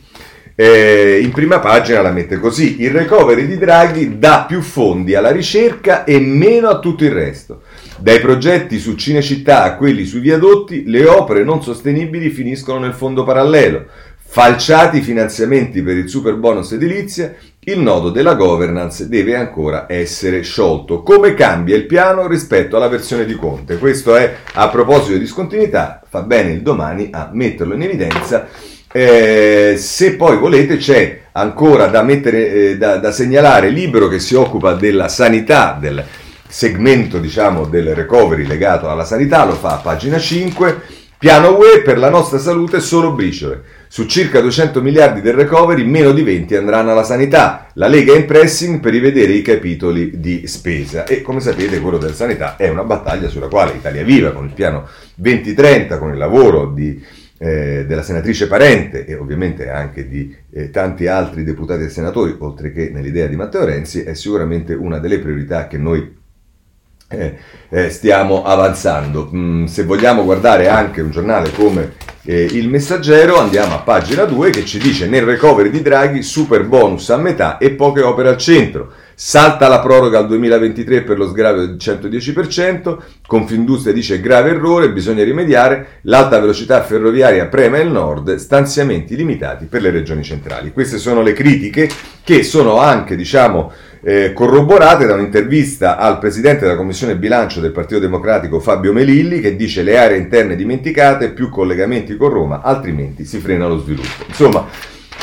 eh, in prima pagina la mette così, il recovery di Draghi dà più fondi alla ricerca e meno a tutto il resto. Dai progetti su Cinecittà a quelli sui viadotti, le opere non sostenibili finiscono nel fondo parallelo. Falciati i finanziamenti per il super bonus edilizia, il nodo della governance deve ancora essere sciolto. Come cambia il piano rispetto alla versione di Conte? Questo è a proposito di discontinuità, fa bene il domani a metterlo in evidenza. Eh, se poi volete c'è ancora da, mettere, eh, da, da segnalare libro che si occupa della sanità, del segmento diciamo del recovery legato alla sanità, lo fa a pagina 5. Piano UE per la nostra salute solo briciole. Su circa 200 miliardi del recovery, meno di 20 andranno alla sanità. La Lega è in pressing per rivedere i capitoli di spesa. E come sapete, quello della sanità è una battaglia sulla quale Italia Viva, con il piano 2030, con il lavoro di, eh, della senatrice Parente e ovviamente anche di eh, tanti altri deputati e senatori, oltre che nell'idea di Matteo Renzi, è sicuramente una delle priorità che noi eh, eh, stiamo avanzando. Mm, se vogliamo guardare anche un giornale come eh, Il Messaggero, andiamo a pagina 2 che ci dice nel recovery di Draghi super bonus a metà e poche opere al centro. Salta la proroga al 2023 per lo sgravio del 110%, Confindustria dice grave errore, bisogna rimediare, l'alta velocità ferroviaria prema il nord, stanziamenti limitati per le regioni centrali. Queste sono le critiche che sono anche, diciamo, eh, corroborate da un'intervista al presidente della commissione bilancio del Partito Democratico Fabio Melilli che dice le aree interne dimenticate, più collegamenti con Roma, altrimenti si frena lo sviluppo. Insomma,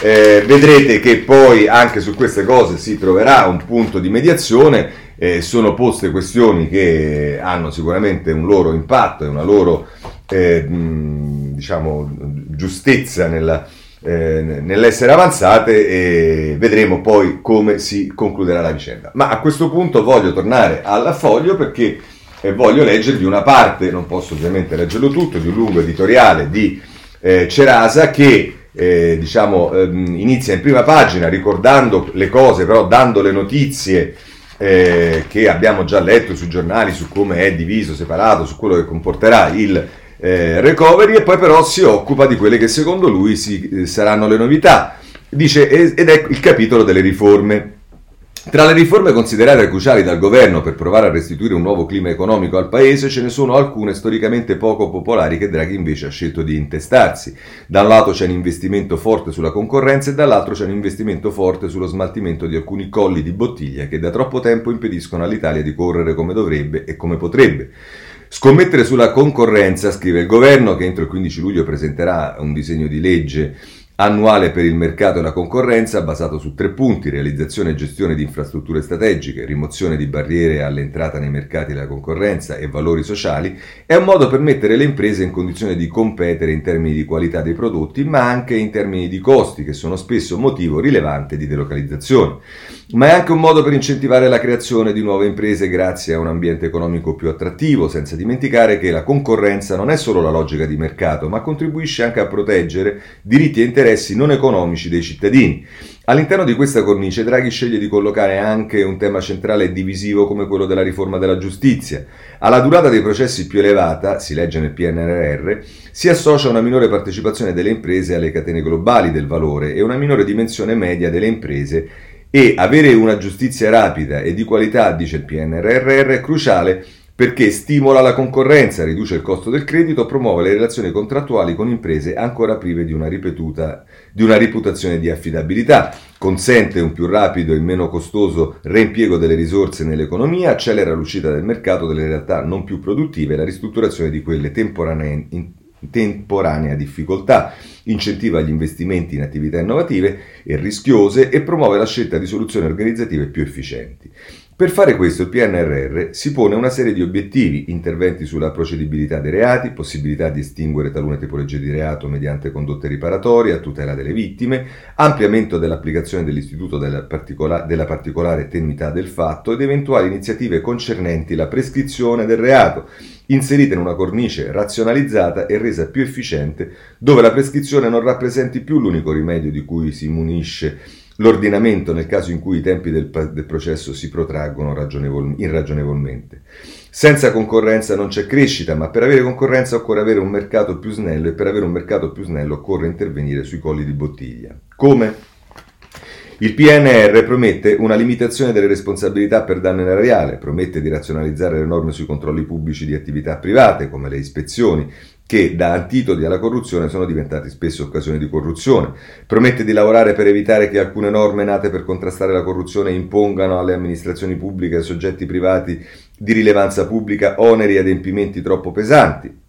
eh, vedrete che poi anche su queste cose si troverà un punto di mediazione, eh, sono poste questioni che hanno sicuramente un loro impatto e una loro eh, diciamo, giustezza nella, eh, nell'essere avanzate e vedremo poi come si concluderà la vicenda. Ma a questo punto voglio tornare alla foglio perché eh, voglio leggervi una parte, non posso ovviamente leggerlo tutto, di un lungo editoriale di eh, Cerasa che eh, diciamo, ehm, inizia in prima pagina ricordando le cose, però dando le notizie eh, che abbiamo già letto sui giornali su come è diviso, separato, su quello che comporterà il eh, recovery e poi però si occupa di quelle che secondo lui si, eh, saranno le novità. Dice, ed è il capitolo delle riforme. Tra le riforme considerate cruciali dal governo per provare a restituire un nuovo clima economico al paese, ce ne sono alcune storicamente poco popolari che Draghi invece ha scelto di intestarsi. Da un lato c'è un investimento forte sulla concorrenza e dall'altro c'è un investimento forte sullo smaltimento di alcuni colli di bottiglia che da troppo tempo impediscono all'Italia di correre come dovrebbe e come potrebbe. Scommettere sulla concorrenza, scrive il governo, che entro il 15 luglio presenterà un disegno di legge annuale per il mercato e la concorrenza basato su tre punti, realizzazione e gestione di infrastrutture strategiche, rimozione di barriere all'entrata nei mercati della concorrenza e valori sociali, è un modo per mettere le imprese in condizione di competere in termini di qualità dei prodotti, ma anche in termini di costi, che sono spesso motivo rilevante di delocalizzazione. Ma è anche un modo per incentivare la creazione di nuove imprese grazie a un ambiente economico più attrattivo, senza dimenticare che la concorrenza non è solo la logica di mercato, ma contribuisce anche a proteggere diritti e interessi interessi non economici dei cittadini. All'interno di questa cornice Draghi sceglie di collocare anche un tema centrale e divisivo come quello della riforma della giustizia. Alla durata dei processi più elevata, si legge nel PNRR, si associa una minore partecipazione delle imprese alle catene globali del valore e una minore dimensione media delle imprese e avere una giustizia rapida e di qualità, dice il PNRR, è cruciale perché stimola la concorrenza, riduce il costo del credito, promuove le relazioni contrattuali con imprese ancora prive di una, ripetuta, di una reputazione di affidabilità, consente un più rapido e meno costoso reimpiego delle risorse nell'economia, accelera l'uscita del mercato delle realtà non più produttive e la ristrutturazione di quelle temporanee in temporanea difficoltà, incentiva gli investimenti in attività innovative e rischiose e promuove la scelta di soluzioni organizzative più efficienti. Per fare questo il PNRR si pone una serie di obiettivi, interventi sulla procedibilità dei reati, possibilità di estinguere talune tipologie di reato mediante condotte riparatorie a tutela delle vittime, ampliamento dell'applicazione dell'istituto della, particola- della particolare tenuità del fatto ed eventuali iniziative concernenti la prescrizione del reato, inserite in una cornice razionalizzata e resa più efficiente, dove la prescrizione non rappresenti più l'unico rimedio di cui si munisce l'ordinamento nel caso in cui i tempi del, del processo si protraggono ragionevol, irragionevolmente. Senza concorrenza non c'è crescita, ma per avere concorrenza occorre avere un mercato più snello e per avere un mercato più snello occorre intervenire sui colli di bottiglia. Come? Il PNR promette una limitazione delle responsabilità per danno erariale, promette di razionalizzare le norme sui controlli pubblici di attività private, come le ispezioni, che da antitodi alla corruzione sono diventati spesso occasioni di corruzione. Promette di lavorare per evitare che alcune norme nate per contrastare la corruzione impongano alle amministrazioni pubbliche e ai soggetti privati di rilevanza pubblica oneri e adempimenti troppo pesanti.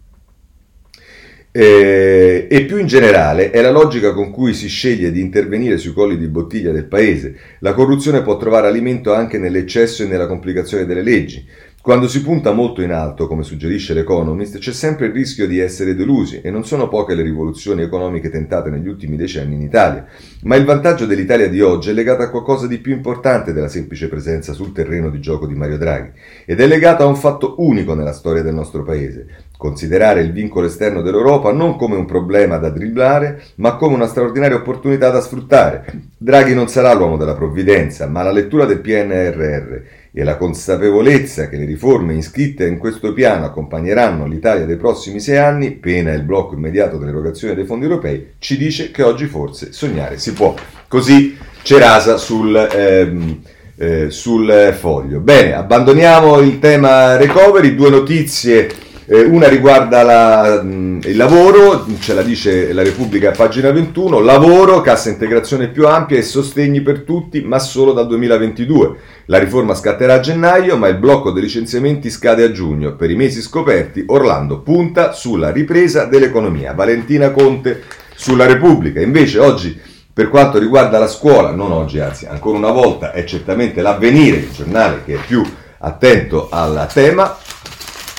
Eh, e più in generale è la logica con cui si sceglie di intervenire sui colli di bottiglia del paese. La corruzione può trovare alimento anche nell'eccesso e nella complicazione delle leggi. Quando si punta molto in alto, come suggerisce l'Economist, c'è sempre il rischio di essere delusi e non sono poche le rivoluzioni economiche tentate negli ultimi decenni in Italia. Ma il vantaggio dell'Italia di oggi è legato a qualcosa di più importante della semplice presenza sul terreno di gioco di Mario Draghi ed è legato a un fatto unico nella storia del nostro paese. Considerare il vincolo esterno dell'Europa non come un problema da dribblare, ma come una straordinaria opportunità da sfruttare. Draghi non sarà l'uomo della provvidenza, ma la lettura del PNRR e la consapevolezza che le riforme iscritte in questo piano accompagneranno l'Italia dei prossimi sei anni, pena il blocco immediato dell'erogazione dei fondi europei, ci dice che oggi forse sognare si può. Così Cerasa sul, ehm, eh, sul foglio. Bene, abbandoniamo il tema recovery, due notizie eh, una riguarda la, mh, il lavoro, ce la dice la Repubblica a pagina 21, lavoro, cassa integrazione più ampia e sostegni per tutti, ma solo dal 2022. La riforma scatterà a gennaio, ma il blocco dei licenziamenti scade a giugno. Per i mesi scoperti, Orlando punta sulla ripresa dell'economia. Valentina Conte sulla Repubblica. Invece oggi, per quanto riguarda la scuola, non oggi, anzi ancora una volta, è certamente l'avvenire, il giornale che è più attento al tema,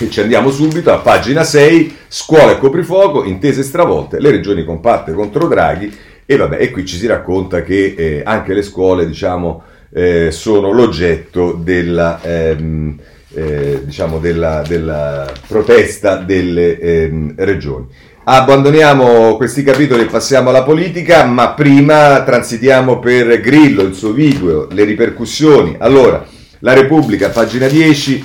ci andiamo subito a pagina 6, scuola e coprifuoco, intese stravolte, le regioni compatte contro Draghi e vabbè, e qui ci si racconta che eh, anche le scuole, diciamo, eh, sono l'oggetto della, ehm, eh, diciamo della, della, protesta delle ehm, regioni. Abbandoniamo questi capitoli e passiamo alla politica, ma prima transitiamo per Grillo, il suo video, le ripercussioni. Allora, la Repubblica, pagina 10,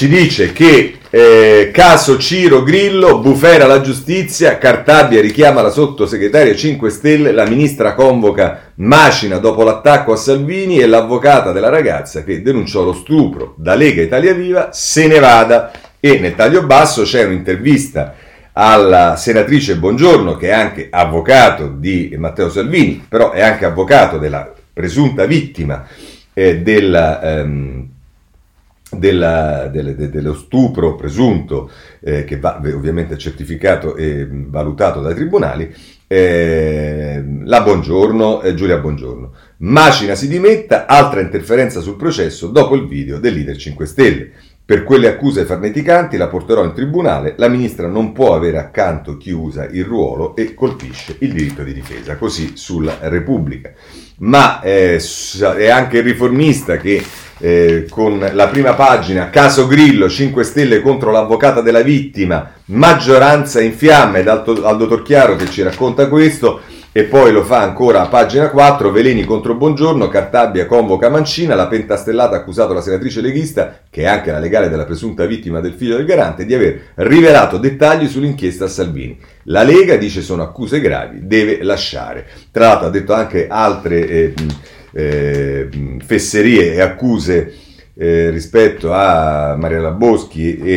ci dice che eh, caso Ciro Grillo, bufera la giustizia, Cartabia richiama la sottosegretaria 5 Stelle, la ministra convoca Macina dopo l'attacco a Salvini e l'avvocata della ragazza che denunciò lo stupro da Lega Italia Viva se ne vada. E nel taglio basso c'è un'intervista alla senatrice Bongiorno che è anche avvocato di Matteo Salvini, però è anche avvocato della presunta vittima eh, della... Ehm, della, delle, de, dello stupro presunto, eh, che va ovviamente certificato e valutato dai tribunali, eh, la Buongiorno, eh, Giulia Buongiorno. Macina si dimetta, altra interferenza sul processo dopo il video del leader 5 Stelle. Per quelle accuse farneticanti la porterò in tribunale, la ministra non può avere accanto chi usa il ruolo e colpisce il diritto di difesa, così sulla Repubblica. Ma eh, è anche il riformista che eh, con la prima pagina, caso Grillo, 5 Stelle contro l'avvocata della vittima, maggioranza in fiamme, dal, al dottor Chiaro che ci racconta questo, e poi lo fa ancora a pagina 4, Veleni contro Buongiorno, Cartabia convoca Mancina, la pentastellata ha accusato la senatrice leghista, che è anche la legale della presunta vittima del figlio del garante, di aver rivelato dettagli sull'inchiesta a Salvini. La Lega dice sono accuse gravi, deve lasciare. Tra l'altro ha detto anche altre... Eh, eh, fesserie e accuse eh, rispetto a Mariella Boschi e,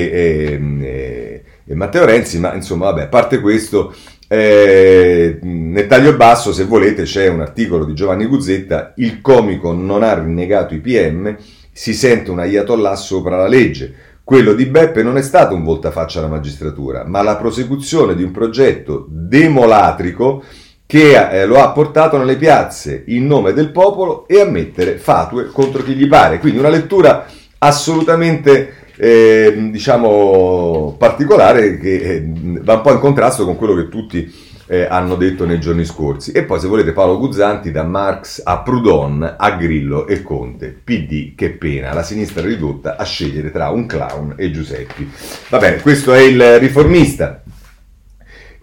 e, e, Matteo Renzi, ma insomma, vabbè, a parte questo, eh, nel taglio basso, se volete, c'è un articolo di Giovanni Guzzetta, il comico non ha rinnegato i PM, si sente un ayatollah sopra la legge. Quello di Beppe non è stato un voltafaccia alla magistratura, ma la prosecuzione di un progetto demolatrico che eh, lo ha portato nelle piazze in nome del popolo e a mettere fatue contro chi gli pare. Quindi una lettura assolutamente eh, diciamo particolare che eh, va un po' in contrasto con quello che tutti eh, hanno detto nei giorni scorsi. E poi se volete Paolo Guzzanti da Marx a Proudhon a Grillo e Conte. PD che pena, la sinistra ridotta a scegliere tra un clown e Giuseppi. Va bene, questo è il riformista.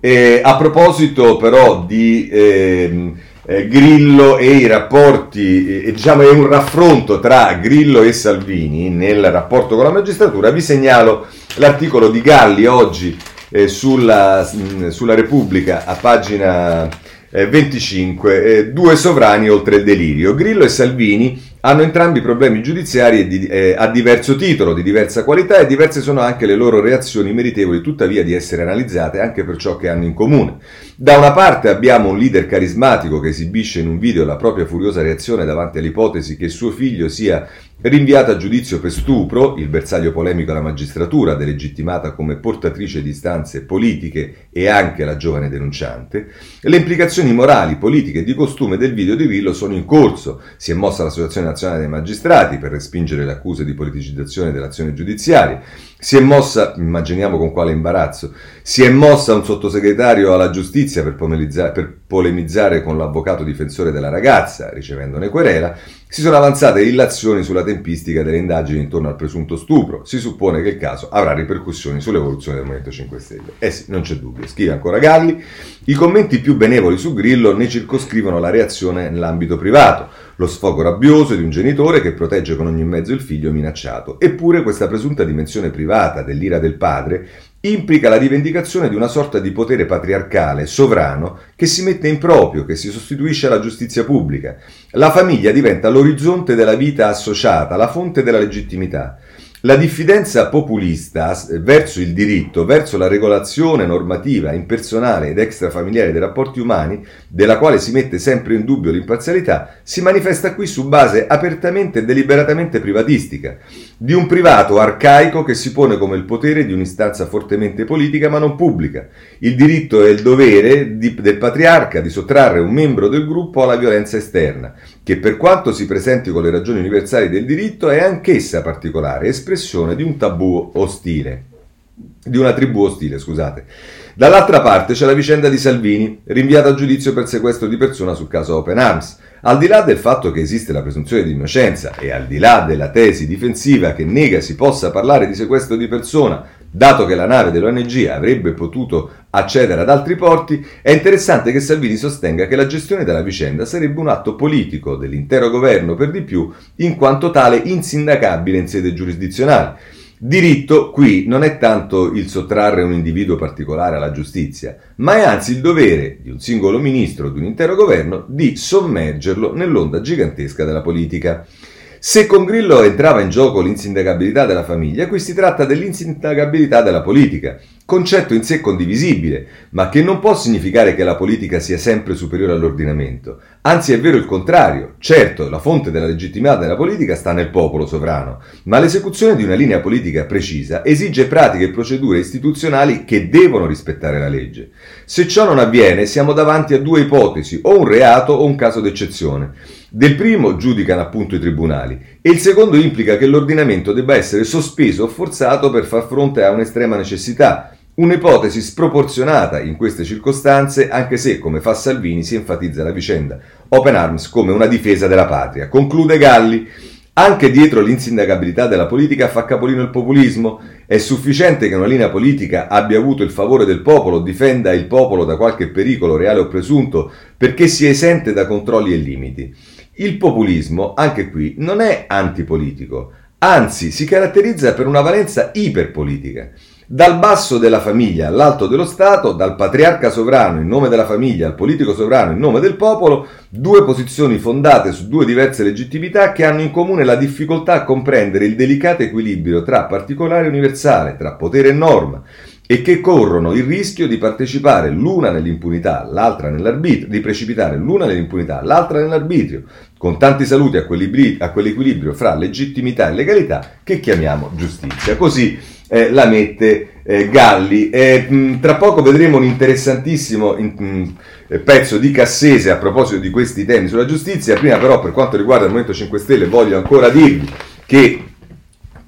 Eh, a proposito però di eh, eh, Grillo e i rapporti, eh, diciamo è un raffronto tra Grillo e Salvini nel rapporto con la magistratura, vi segnalo l'articolo di Galli oggi eh, sulla, mh, sulla, Repubblica a pagina Eh, 25. Eh, due sovrani oltre il delirio. Grillo e Salvini hanno entrambi problemi giudiziari di, eh, a diverso titolo, di diversa qualità e diverse sono anche le loro reazioni meritevoli tuttavia di essere analizzate anche per ciò che hanno in comune. Da una parte abbiamo un leader carismatico che esibisce in un video la propria furiosa reazione davanti all'ipotesi che suo figlio sia rinviato a giudizio per stupro, il bersaglio polemico alla magistratura, delegittimata come portatrice di istanze politiche e anche la giovane denunciante, le implicazioni morali, politiche e di costume del video di Grillo sono in corso. Si è mossa l'Associazione Nazionale dei Magistrati per respingere le accuse di politicizzazione dell'azione giudiziaria. Si è mossa, immaginiamo con quale imbarazzo, si è mossa un sottosegretario alla giustizia per, per polemizzare con l'avvocato difensore della ragazza, ricevendone querela. Si sono avanzate illazioni sulla tempistica delle indagini intorno al presunto stupro. Si suppone che il caso avrà ripercussioni sull'evoluzione del Movimento 5 Stelle. Eh sì, non c'è dubbio. Scrive ancora Galli. I commenti più benevoli su Grillo ne circoscrivono la reazione nell'ambito privato lo sfogo rabbioso di un genitore che protegge con ogni mezzo il figlio minacciato. Eppure questa presunta dimensione privata dell'ira del padre implica la rivendicazione di una sorta di potere patriarcale, sovrano, che si mette in proprio, che si sostituisce alla giustizia pubblica. La famiglia diventa l'orizzonte della vita associata, la fonte della legittimità. La diffidenza populista verso il diritto, verso la regolazione normativa impersonale ed extrafamiliare dei rapporti umani, della quale si mette sempre in dubbio l'imparzialità, si manifesta qui su base apertamente e deliberatamente privatistica, di un privato arcaico che si pone come il potere di un'istanza fortemente politica ma non pubblica. Il diritto e il dovere di, del patriarca di sottrarre un membro del gruppo alla violenza esterna, che per quanto si presenti con le ragioni universali del diritto è anch'essa particolare, espressione di un tabù ostile, di una tribù ostile, scusate. Dall'altra parte c'è la vicenda di Salvini, rinviata a giudizio per sequestro di persona sul caso Open Arms. Al di là del fatto che esiste la presunzione di innocenza e al di là della tesi difensiva che nega si possa parlare di sequestro di persona, dato che la nave dell'ONG avrebbe potuto accedere ad altri porti, è interessante che Salvini sostenga che la gestione della vicenda sarebbe un atto politico dell'intero governo per di più, in quanto tale insindacabile in sede giurisdizionale. Diritto qui non è tanto il sottrarre un individuo particolare alla giustizia, ma è anzi il dovere di un singolo ministro o di un intero governo di sommergerlo nell'onda gigantesca della politica. Se con Grillo entrava in gioco l'insindacabilità della famiglia, qui si tratta dell'insindacabilità della politica, concetto in sé condivisibile, ma che non può significare che la politica sia sempre superiore all'ordinamento. Anzi è vero il contrario. Certo, la fonte della legittimità della politica sta nel popolo sovrano, ma l'esecuzione di una linea politica precisa esige pratiche e procedure istituzionali che devono rispettare la legge. Se ciò non avviene, siamo davanti a due ipotesi, o un reato o un caso d'eccezione. Del primo giudicano appunto i tribunali e il secondo implica che l'ordinamento debba essere sospeso o forzato per far fronte a un'estrema necessità, un'ipotesi sproporzionata in queste circostanze, anche se, come fa Salvini, si enfatizza la vicenda Open Arms come una difesa della patria. Conclude Galli. Anche dietro l'insindacabilità della politica fa capolino il populismo. È sufficiente che una linea politica abbia avuto il favore del popolo, difenda il popolo da qualche pericolo reale o presunto, perché sia esente da controlli e limiti. Il populismo, anche qui, non è antipolitico, anzi si caratterizza per una valenza iperpolitica. Dal basso della famiglia all'alto dello Stato, dal patriarca sovrano in nome della famiglia al politico sovrano in nome del popolo, due posizioni fondate su due diverse legittimità che hanno in comune la difficoltà a comprendere il delicato equilibrio tra particolare e universale, tra potere e norma, e che corrono il rischio di partecipare l'una nell'impunità, l'altra nell'arbitrio, di precipitare l'una nell'impunità, l'altra nell'arbitrio, con tanti saluti a, quell'equilibrio fra legittimità e legalità che chiamiamo giustizia. Così eh, la mette eh, Galli. Eh, mh, tra poco vedremo un interessantissimo in, mh, eh, pezzo di Cassese a proposito di questi temi sulla giustizia. Prima però per quanto riguarda il Movimento 5 Stelle voglio ancora dirvi che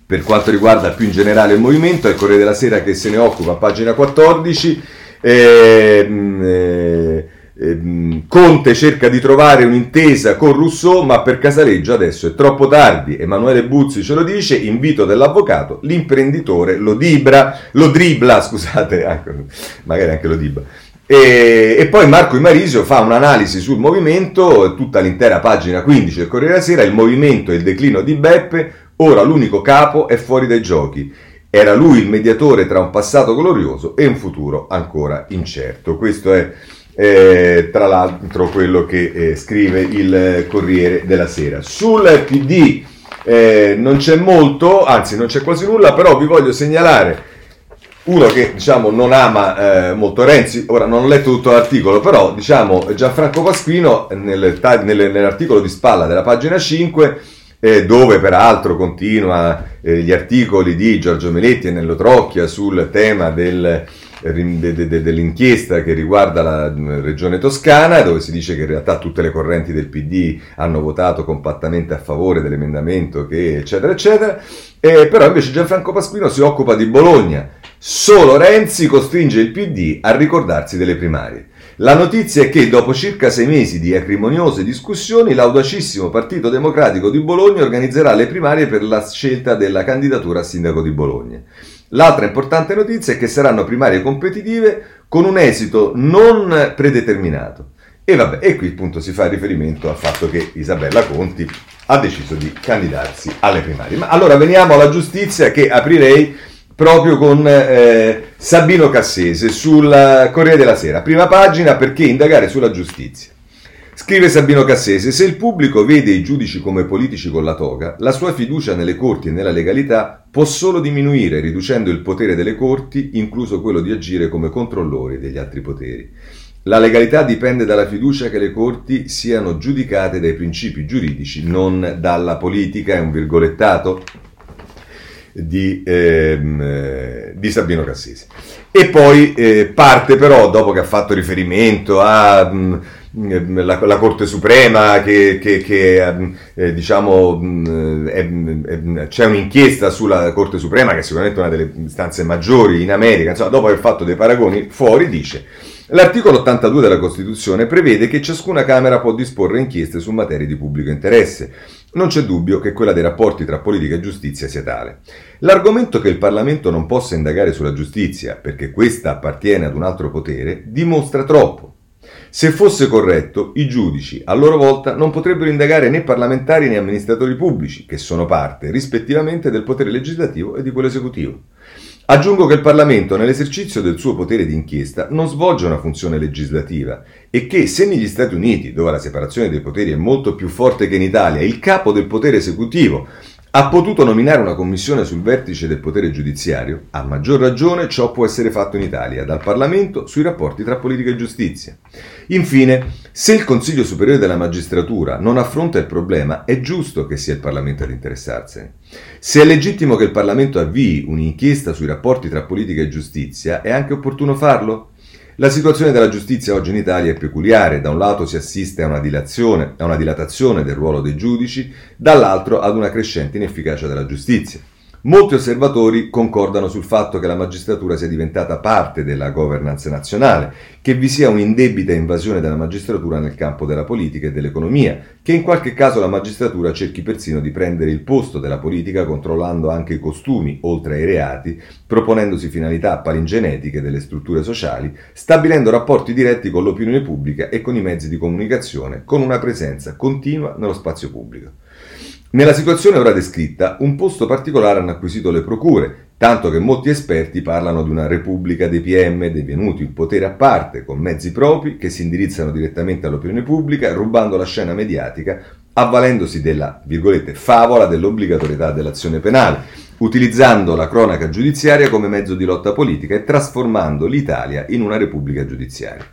per quanto riguarda più in generale il movimento, è il Corriere della Sera che se ne occupa, pagina 14. Eh, eh, eh, Conte cerca di trovare un'intesa con Rousseau, ma per Casaleggio adesso è troppo tardi. Emanuele Buzzi ce lo dice, invito dell'avvocato, l'imprenditore lo dibra, lo dribla, scusate, magari anche lo dibra. E, e, poi Marco Imarisio fa un'analisi sul movimento, tutta l'intera pagina 15 del Corriere della Sera, il movimento e il declino di Beppe, Ora l'unico capo è fuori dai giochi. Era lui il mediatore tra un passato glorioso e un futuro ancora incerto. Questo è eh, tra l'altro quello che eh, scrive il Corriere della Sera. Sul PD eh, non c'è molto, anzi non c'è quasi nulla, però vi voglio segnalare uno che diciamo non ama eh, molto Renzi, ora non ho letto tutto l'articolo, però diciamo Gianfranco Pasquino nel, nel, nell'articolo di spalla della pagina 5 eh, dove peraltro continua eh, gli articoli di Giorgio Meletti e Nello Trocchia sul tema del, de, de, de, dell'inchiesta che riguarda la mm, regione toscana, dove si dice che in realtà tutte le correnti del PD hanno votato compattamente a favore dell'emendamento, che, eccetera, eccetera. Eh, però invece Gianfranco Pasquino si occupa di Bologna. Solo Renzi costringe il PD a ricordarsi delle primarie. La notizia è che dopo circa sei mesi di acrimoniose discussioni, l'audacissimo Partito Democratico di Bologna organizzerà le primarie per la scelta della candidatura a sindaco di Bologna. L'altra importante notizia è che saranno primarie competitive con un esito non predeterminato. E vabbè, e qui appunto si fa riferimento al fatto che Isabella Conti ha deciso di candidarsi alle primarie. Ma allora veniamo alla giustizia che aprirei proprio con eh, Sabino Cassese sul Corriere della Sera. Prima pagina perché indagare sulla giustizia. Scrive Sabino Cassese, se il pubblico vede i giudici come politici con la toga, la sua fiducia nelle corti e nella legalità può solo diminuire riducendo il potere delle corti, incluso quello di agire come controllori degli altri poteri. La legalità dipende dalla fiducia che le corti siano giudicate dai principi giuridici, non dalla politica, è un virgolettato di, ehm, eh, di Sabino Cassese. E poi eh, parte però, dopo che ha fatto riferimento a... Mh, mm, la, la, Corte Suprema che, che, che ehm, eh, diciamo mm, è, è, c'è un'inchiesta sulla Corte Suprema che è sicuramente una delle istanze maggiori in America, insomma dopo aver fatto dei paragoni fuori dice L'articolo 82 della Costituzione prevede che ciascuna Camera può disporre inchieste su materie di pubblico interesse. Non c'è dubbio che quella dei rapporti tra politica e giustizia sia tale. L'argomento che il Parlamento non possa indagare sulla giustizia perché questa appartiene ad un altro potere dimostra troppo. Se fosse corretto, i giudici, a loro volta, non potrebbero indagare né parlamentari né amministratori pubblici, che sono parte, rispettivamente, del potere legislativo e di quello esecutivo. Aggiungo che il Parlamento, nell'esercizio del suo potere di inchiesta, non svolge una funzione legislativa e che se negli Stati Uniti, dove la separazione dei poteri è molto più forte che in Italia, il capo del potere esecutivo ha potuto nominare una commissione sul vertice del potere giudiziario, a maggior ragione ciò può essere fatto in Italia, dal Parlamento, sui rapporti tra politica e giustizia. Infine, se il Consiglio Superiore della Magistratura non affronta il problema, è giusto che sia il Parlamento ad interessarsene. Se è legittimo che il Parlamento avvii un'inchiesta sui rapporti tra politica e giustizia, è anche opportuno farlo? La situazione della giustizia oggi in Italia è peculiare, da un lato si assiste a una, a una dilatazione del ruolo dei giudici, dall'altro ad una crescente inefficacia della giustizia. Molti osservatori concordano sul fatto che la magistratura sia diventata parte della governance nazionale, che vi sia un'indebita invasione della magistratura nel campo della politica e dell'economia, che in qualche caso la magistratura cerchi persino di prendere il posto della politica controllando anche i costumi, oltre ai reati, proponendosi finalità palingenetiche delle strutture sociali, stabilendo rapporti diretti con l'opinione pubblica e con i mezzi di comunicazione, con una presenza continua nello spazio pubblico. Nella situazione ora descritta, un posto particolare hanno acquisito le procure, tanto che molti esperti parlano di una repubblica dei PM divenuti un potere a parte, con mezzi propri che si indirizzano direttamente all'opinione pubblica, rubando la scena mediatica, avvalendosi della, virgolette, favola dell'obbligatorietà dell'azione penale, utilizzando la cronaca giudiziaria come mezzo di lotta politica e trasformando l'Italia in una repubblica giudiziaria.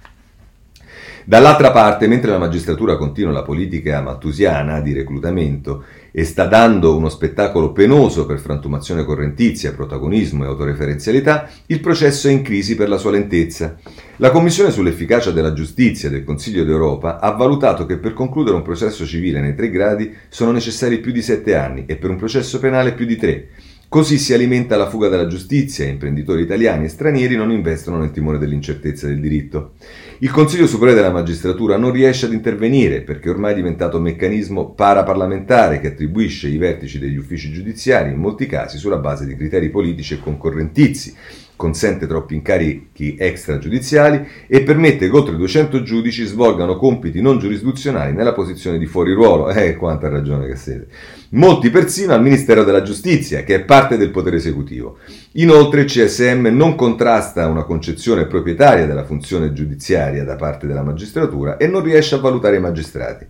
Dall'altra parte, mentre la magistratura continua la politica mattusiana di reclutamento e sta dando uno spettacolo penoso per frantumazione correntizia, protagonismo e autoreferenzialità, il processo è in crisi per la sua lentezza. La Commissione sull'efficacia della giustizia del Consiglio d'Europa ha valutato che per concludere un processo civile nei tre gradi sono necessari più di sette anni e per un processo penale più di tre. Così si alimenta la fuga dalla giustizia e imprenditori italiani e stranieri non investono nel timore dell'incertezza del diritto. Il Consiglio Superiore della Magistratura non riesce ad intervenire perché ormai è diventato un meccanismo paraparlamentare che attribuisce i vertici degli uffici giudiziari in molti casi sulla base di criteri politici e concorrentizi consente troppi incarichi extragiudiziali e permette che oltre 200 giudici svolgano compiti non giurisdizionali nella posizione di fuori ruolo. Eh, quanta ragione che siete. Molti persino al Ministero della Giustizia, che è parte del potere esecutivo. Inoltre il CSM non contrasta una concezione proprietaria della funzione giudiziaria da parte della magistratura e non riesce a valutare i magistrati.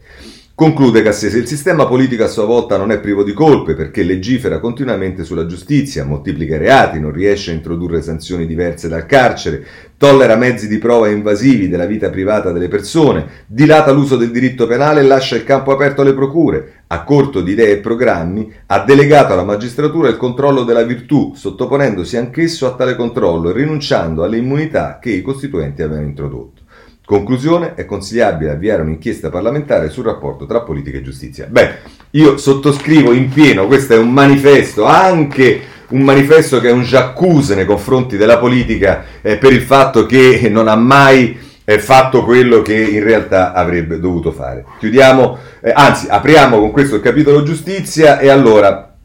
Conclude Cassese, il sistema politico a sua volta non è privo di colpe perché legifera continuamente sulla giustizia, moltiplica i reati, non riesce a introdurre sanzioni diverse dal carcere, tollera mezzi di prova invasivi della vita privata delle persone, dilata l'uso del diritto penale e lascia il campo aperto alle procure, a corto di idee e programmi, ha delegato alla magistratura il controllo della virtù, sottoponendosi anch'esso a tale controllo e rinunciando alle immunità che i costituenti avevano introdotto. Conclusione, è consigliabile avviare un'inchiesta parlamentare sul rapporto tra politica e giustizia. Beh, io sottoscrivo in pieno, questo è un manifesto, anche un manifesto che è un j'accuse nei confronti della politica eh, per il fatto che non ha mai eh, fatto quello che in realtà avrebbe dovuto fare. Chiudiamo, eh, anzi, apriamo con questo il capitolo giustizia e allora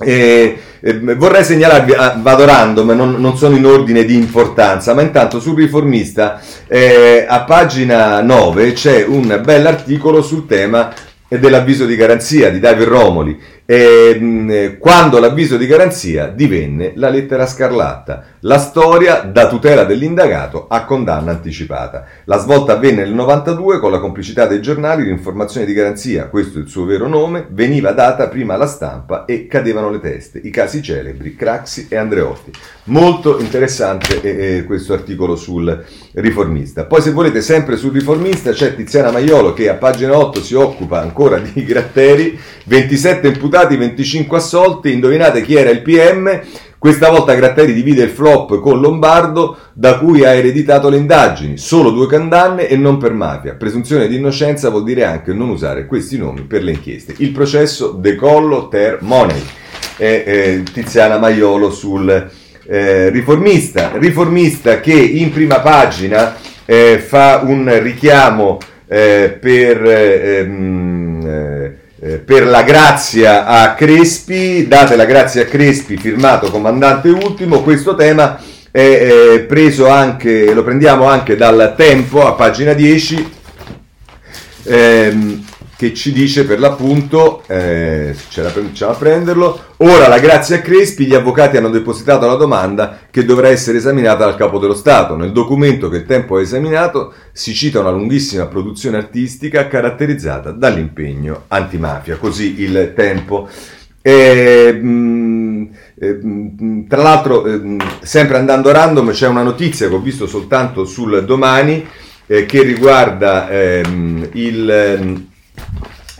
eh, eh, vorrei segnalarvi, ah, vado random, non, non, sono in ordine di importanza, ma intanto sul riformista eh, a pagina 9 c'è un bell'articolo sul tema dell'avviso di garanzia di David Romoli eh, quando l'avviso di garanzia divenne la lettera scarlatta, la storia da tutela dell'indagato a condanna anticipata. La svolta avvenne nel 92 con la complicità dei giornali, l'informazione di garanzia, questo è il suo vero nome, veniva data prima alla stampa e cadevano le teste, i casi celebri Craxi e Andreotti. Molto interessante eh, eh, questo articolo sul riformista. Poi se volete sempre sul riformista c'è Tiziana Maiolo che a pagina 8 si occupa ancora di Gratteri, 27 imputati, 25 assolti, indovinate chi era il PM? Questa volta Gratteri divide il flop con Lombardo, da cui ha ereditato le indagini. Solo due condanne e non per mafia. Presunzione di innocenza vuol dire anche non usare questi nomi per le inchieste. Il processo decollo ter money. Eh, eh, Tiziana Maiolo sul eh, riformista, riformista che in prima pagina eh, fa un richiamo eh, per, ehm, eh, per, la grazia a Crespi, date la grazia a Crespi, firmato comandante ultimo, questo tema è preso anche, lo prendiamo anche dal tempo a pagina 10. Ehm, che ci dice per l'appunto, eh, ce la cominciamo a prenderlo, ora la grazia a Crespi, gli avvocati hanno depositato la domanda che dovrà essere esaminata dal Capo dello Stato. Nel documento che il tempo ha esaminato si cita una lunghissima produzione artistica caratterizzata dall'impegno antimafia, così il tempo. E, mh, eh, tra l'altro, eh, sempre andando random, c'è una notizia che ho visto soltanto sul domani eh, che riguarda ehm, il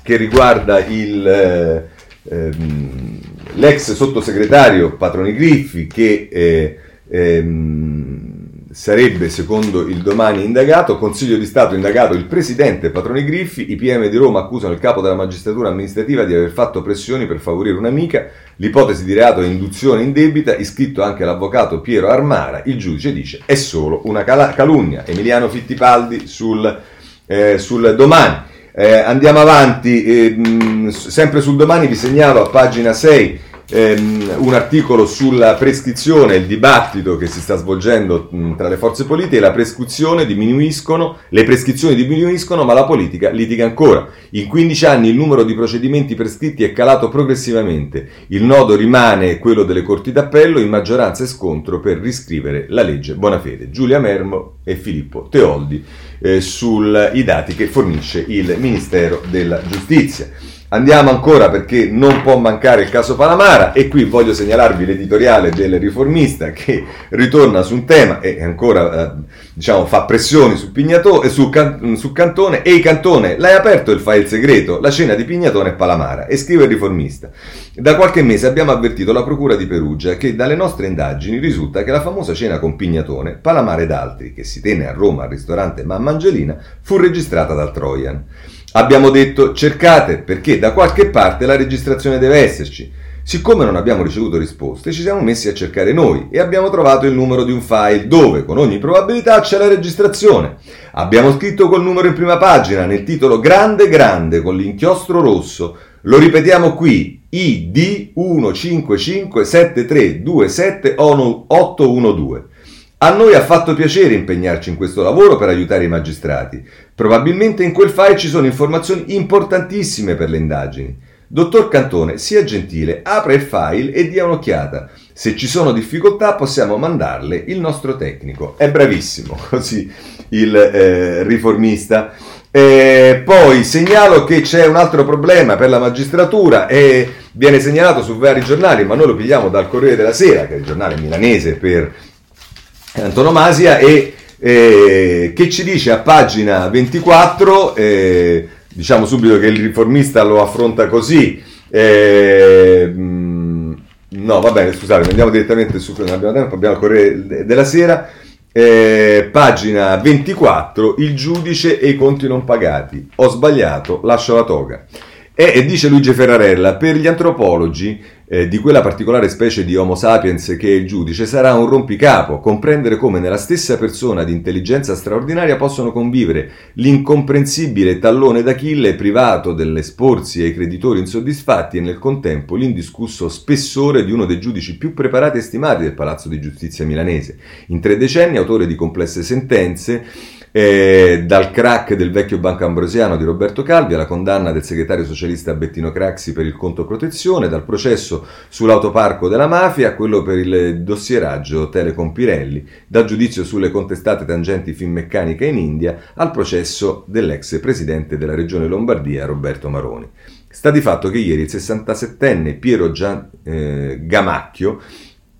che riguarda il, eh, ehm, l'ex sottosegretario Patroni Griffi che eh, ehm, sarebbe secondo il domani indagato, Consiglio di Stato indagato il presidente Patroni Griffi, i PM di Roma accusano il capo della magistratura amministrativa di aver fatto pressioni per favorire un'amica, l'ipotesi di reato è induzione indebita, iscritto anche l'avvocato Piero Armara, il giudice dice è solo una calunnia, Emiliano Fittipaldi sul, eh, sul domani. Eh, andiamo avanti, eh, mh, sempre sul domani vi segnalo a pagina 6 ehm, un articolo sulla prescrizione, il dibattito che si sta svolgendo mh, tra le forze politiche, la prescrizione diminuiscono, le prescrizioni diminuiscono ma la politica litiga ancora. In 15 anni il numero di procedimenti prescritti è calato progressivamente, il nodo rimane quello delle corti d'appello, in maggioranza e scontro per riscrivere la legge Bonafede. Giulia Mermo e Filippo Teoldi eh, sui dati che fornisce il Ministero della Giustizia. Andiamo ancora perché non può mancare il caso Palamara e qui voglio segnalarvi l'editoriale del riformista che ritorna su un tema e ancora eh, diciamo, fa pressioni su, Pignato, eh, su, can, su Cantone e Cantone l'hai aperto il file segreto, la cena di Pignatone e Palamara e scrive il riformista. Da qualche mese abbiamo avvertito la Procura di Perugia che dalle nostre indagini risulta che la famosa cena con Pignatone, Palamara ed altri che si tenne a Roma al ristorante Mamma Angelina fu registrata dal Trojan. Abbiamo detto cercate perché da qualche parte la registrazione deve esserci. Siccome non abbiamo ricevuto risposte, ci siamo messi a cercare noi e abbiamo trovato il numero di un file dove, con ogni probabilità, c'è la registrazione. Abbiamo scritto col numero in prima pagina, nel titolo grande grande, con l'inchiostro rosso, Lo ripetiamo qui, ID 1557327 A noi ha fatto piacere impegnarci in questo lavoro per aiutare i magistrati. Probabilmente in quel file ci sono informazioni importantissime per le indagini. Dottor Cantone, sia gentile, apra il file e dia un'occhiata. Se ci sono difficoltà possiamo mandarle il nostro tecnico. È bravissimo, così il eh, riformista. E poi segnalo che c'è un altro problema per la magistratura e viene segnalato su vari giornali, ma noi lo pigliamo dal Corriere della Sera, che è il giornale milanese per antonomasia, e eh, che ci dice a pagina 24, eh, diciamo subito che il riformista lo affronta così, eh, no va bene scusate, andiamo direttamente su, non abbiamo tempo, abbiamo il Corriere della Sera, eh, pagina 24, il giudice e i conti non pagati. Ho sbagliato, lascio la toga. E, e dice Luigi Ferrarella, per gli antropologi eh, di quella particolare specie di Homo sapiens che è il giudice sarà un rompicapo comprendere come nella stessa persona di intelligenza straordinaria possono convivere l'incomprensibile tallone d'Achille privato dell'esporsi ai creditori insoddisfatti e nel contempo l'indiscusso spessore di uno dei giudici più preparati e stimati del Palazzo di Giustizia milanese. In tre decenni, autore di complesse sentenze, eh, dal crack del vecchio banco ambrosiano di Roberto Calvi alla condanna del segretario socialista Bettino Craxi per il conto protezione, dal processo sull'autoparco della mafia a quello per il dossieraggio Telecom Pirelli, dal giudizio sulle contestate tangenti Finmeccanica in India al processo dell'ex presidente della regione Lombardia Roberto Maroni. Sta di fatto che ieri il 67enne Piero Gian, eh, Gamacchio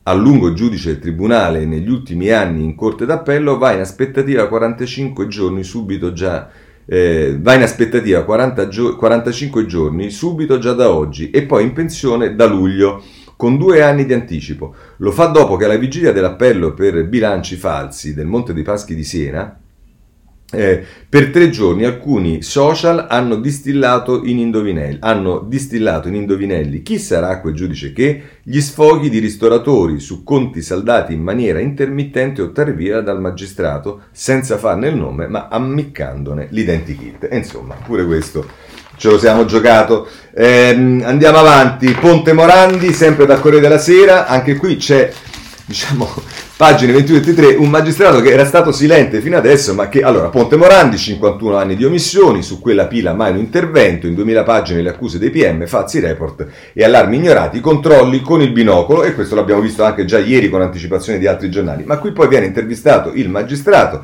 a lungo giudice del tribunale negli ultimi anni in corte d'appello va in aspettativa 45 giorni subito già eh, va in aspettativa 40 gio- 45 giorni subito già da oggi e poi in pensione da luglio con due anni di anticipo. Lo fa dopo che alla vigilia dell'appello per bilanci falsi del Monte dei Paschi di Siena eh, per tre giorni alcuni social hanno distillato, in indovinelli, hanno distillato in indovinelli chi sarà quel giudice che gli sfoghi di ristoratori su conti saldati in maniera intermittente o tardiva dal magistrato senza farne il nome ma ammiccandone l'identikit. Insomma, pure questo ce lo siamo giocato. Eh, andiamo avanti. Ponte Morandi, sempre da Corriere della Sera, anche qui c'è diciamo Pagine 21 e 23, un magistrato che era stato silente fino adesso, ma che allora Ponte Morandi, 51 anni di omissioni, su quella pila mai un intervento, in 2000 pagine le accuse dei PM, Fazzi report e allarmi ignorati, controlli con il binocolo, e questo l'abbiamo visto anche già ieri con anticipazione di altri giornali. Ma qui poi viene intervistato il magistrato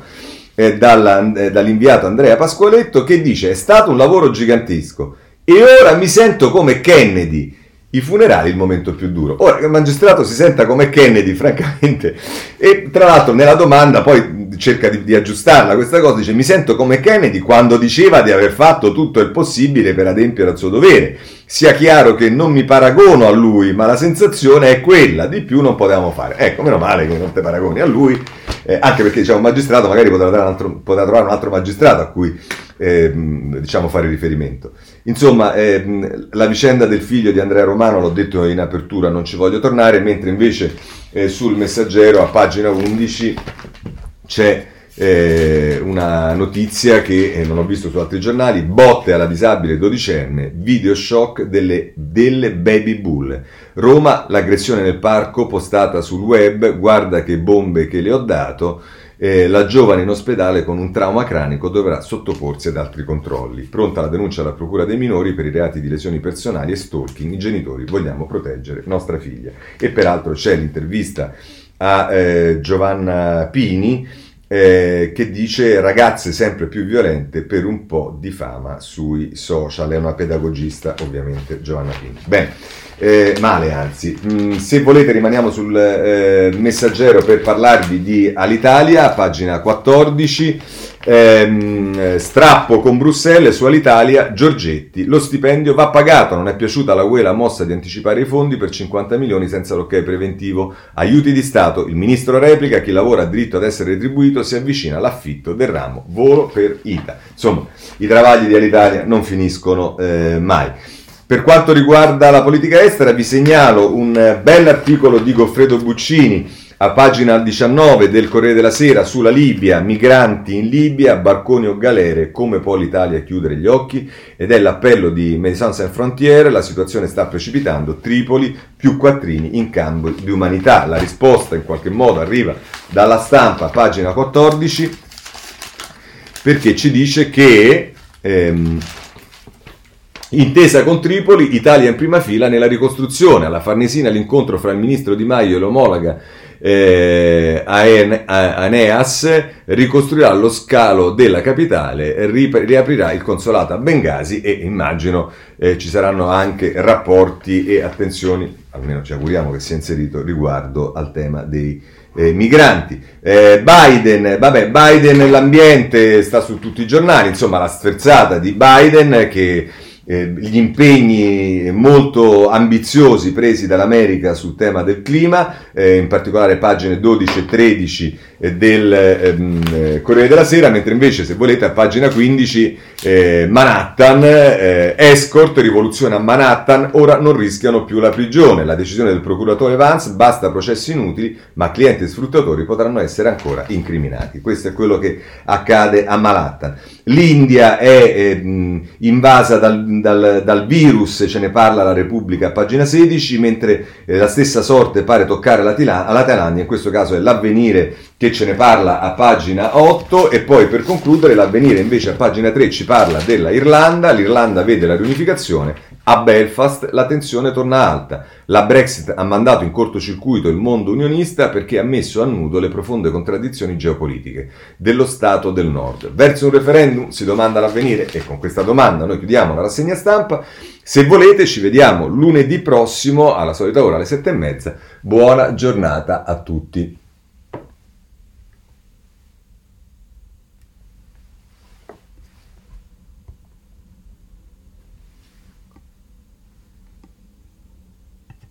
eh, dalla, eh, dall'inviato Andrea Pasqualetto che dice: È stato un lavoro gigantesco e ora mi sento come Kennedy i funerali il momento più duro. Ora, il magistrato si senta come Kennedy, francamente, e tra l'altro nella domanda poi cerca di, di, aggiustarla questa cosa, dice mi sento come Kennedy quando diceva di aver fatto tutto il possibile per adempiere al suo dovere. Sia chiaro che non mi paragono a lui, ma la sensazione è quella, di più non potevamo fare. Ecco, meno male che non ti paragoni a lui, eh, anche perché c'è un magistrato, magari potrà, un altro, potrà trovare un altro magistrato a cui eh, diciamo fare riferimento. Insomma, eh, la vicenda del figlio di Andrea Romano, l'ho detto in apertura, non ci voglio tornare, mentre invece eh, sul messaggero a pagina 11 c'è eh, una notizia che eh, non ho visto su altri giornali, botte alla disabile dodicenne, video shock delle, delle baby bull. Roma, l'aggressione nel parco postata sul web, guarda che bombe che le ho dato, eh, la giovane in ospedale con un trauma cranico dovrà sottoporsi ad altri controlli. Pronta la denuncia alla Procura dei minori per i reati di lesioni personali e stalking, i genitori vogliamo proteggere nostra figlia. E peraltro c'è l'intervista a eh, Giovanna Pini eh, che dice ragazze sempre più violente per un po' di fama sui social. È una pedagogista ovviamente Giovanna Pini. Bene eh, male anzi. Mm, se volete rimaniamo sul eh, messaggero per parlarvi di Alitalia, pagina 14. Ehm, strappo con Bruxelles su Alitalia, Giorgetti. Lo stipendio va pagato, non è piaciuta alla UE la mossa di anticipare i fondi per 50 milioni senza l'ok preventivo. Aiuti di Stato, il ministro replica, chi lavora ha diritto ad essere retribuito, si avvicina all'affitto del ramo, volo per ITA. Insomma, i travagli di Alitalia non finiscono eh, mai. Per quanto riguarda la politica estera, vi segnalo un bell'articolo di Goffredo Buccini A pagina 19 del Corriere della Sera sulla Libia, migranti in Libia, barconi o galere, come può l'Italia chiudere gli occhi? Ed è l'appello di Médecins Sans Frontières, la situazione sta precipitando, Tripoli più quattrini in cambio di umanità. La risposta in qualche modo arriva dalla stampa, pagina 14, perché ci dice che... Ehm, Intesa con Tripoli, Italia in prima fila nella ricostruzione. Alla Farnesina l'incontro fra il ministro Di Maio e l'omologa eh, Aeneas ricostruirà lo scalo della capitale, riaprirà il consolato a Bengasi e immagino eh, ci saranno anche rapporti e attenzioni, almeno ci auguriamo che sia inserito riguardo al tema dei eh, migranti. Eh, Biden, vabbè, Biden l'ambiente sta su tutti i giornali, insomma la sferzata di Biden che eh, gli impegni molto ambiziosi presi dall'America sul tema del clima, eh, in particolare pagine 12 e 13 eh, del ehm, eh, Corriere della Sera, mentre invece se volete a pagina 15 eh, Manhattan, eh, escort, rivoluzione a Manhattan, ora non rischiano più la prigione, la decisione del procuratore Vance, basta processi inutili, ma clienti e sfruttatori potranno essere ancora incriminati. Questo è quello che accade a Manhattan. L'India è ehm, invasa dal dal, dal, virus, ce ne parla la Repubblica a pagina 16, mentre eh, la stessa sorte pare toccare la, Tila- la Thailandia, in questo caso è l'avvenire che ce ne parla a pagina 8 e poi per concludere l'avvenire invece a pagina 3 ci parla della Irlanda, l'Irlanda vede la riunificazione, a Belfast la tensione torna alta. La Brexit ha mandato in cortocircuito il mondo unionista perché ha messo a nudo le profonde contraddizioni geopolitiche dello Stato del Nord. Verso un referendum si domanda l'avvenire e con questa domanda noi chiudiamo la rassegna stampa. Se volete ci vediamo lunedì prossimo alla solita ora alle sette e mezza. Buona giornata a tutti.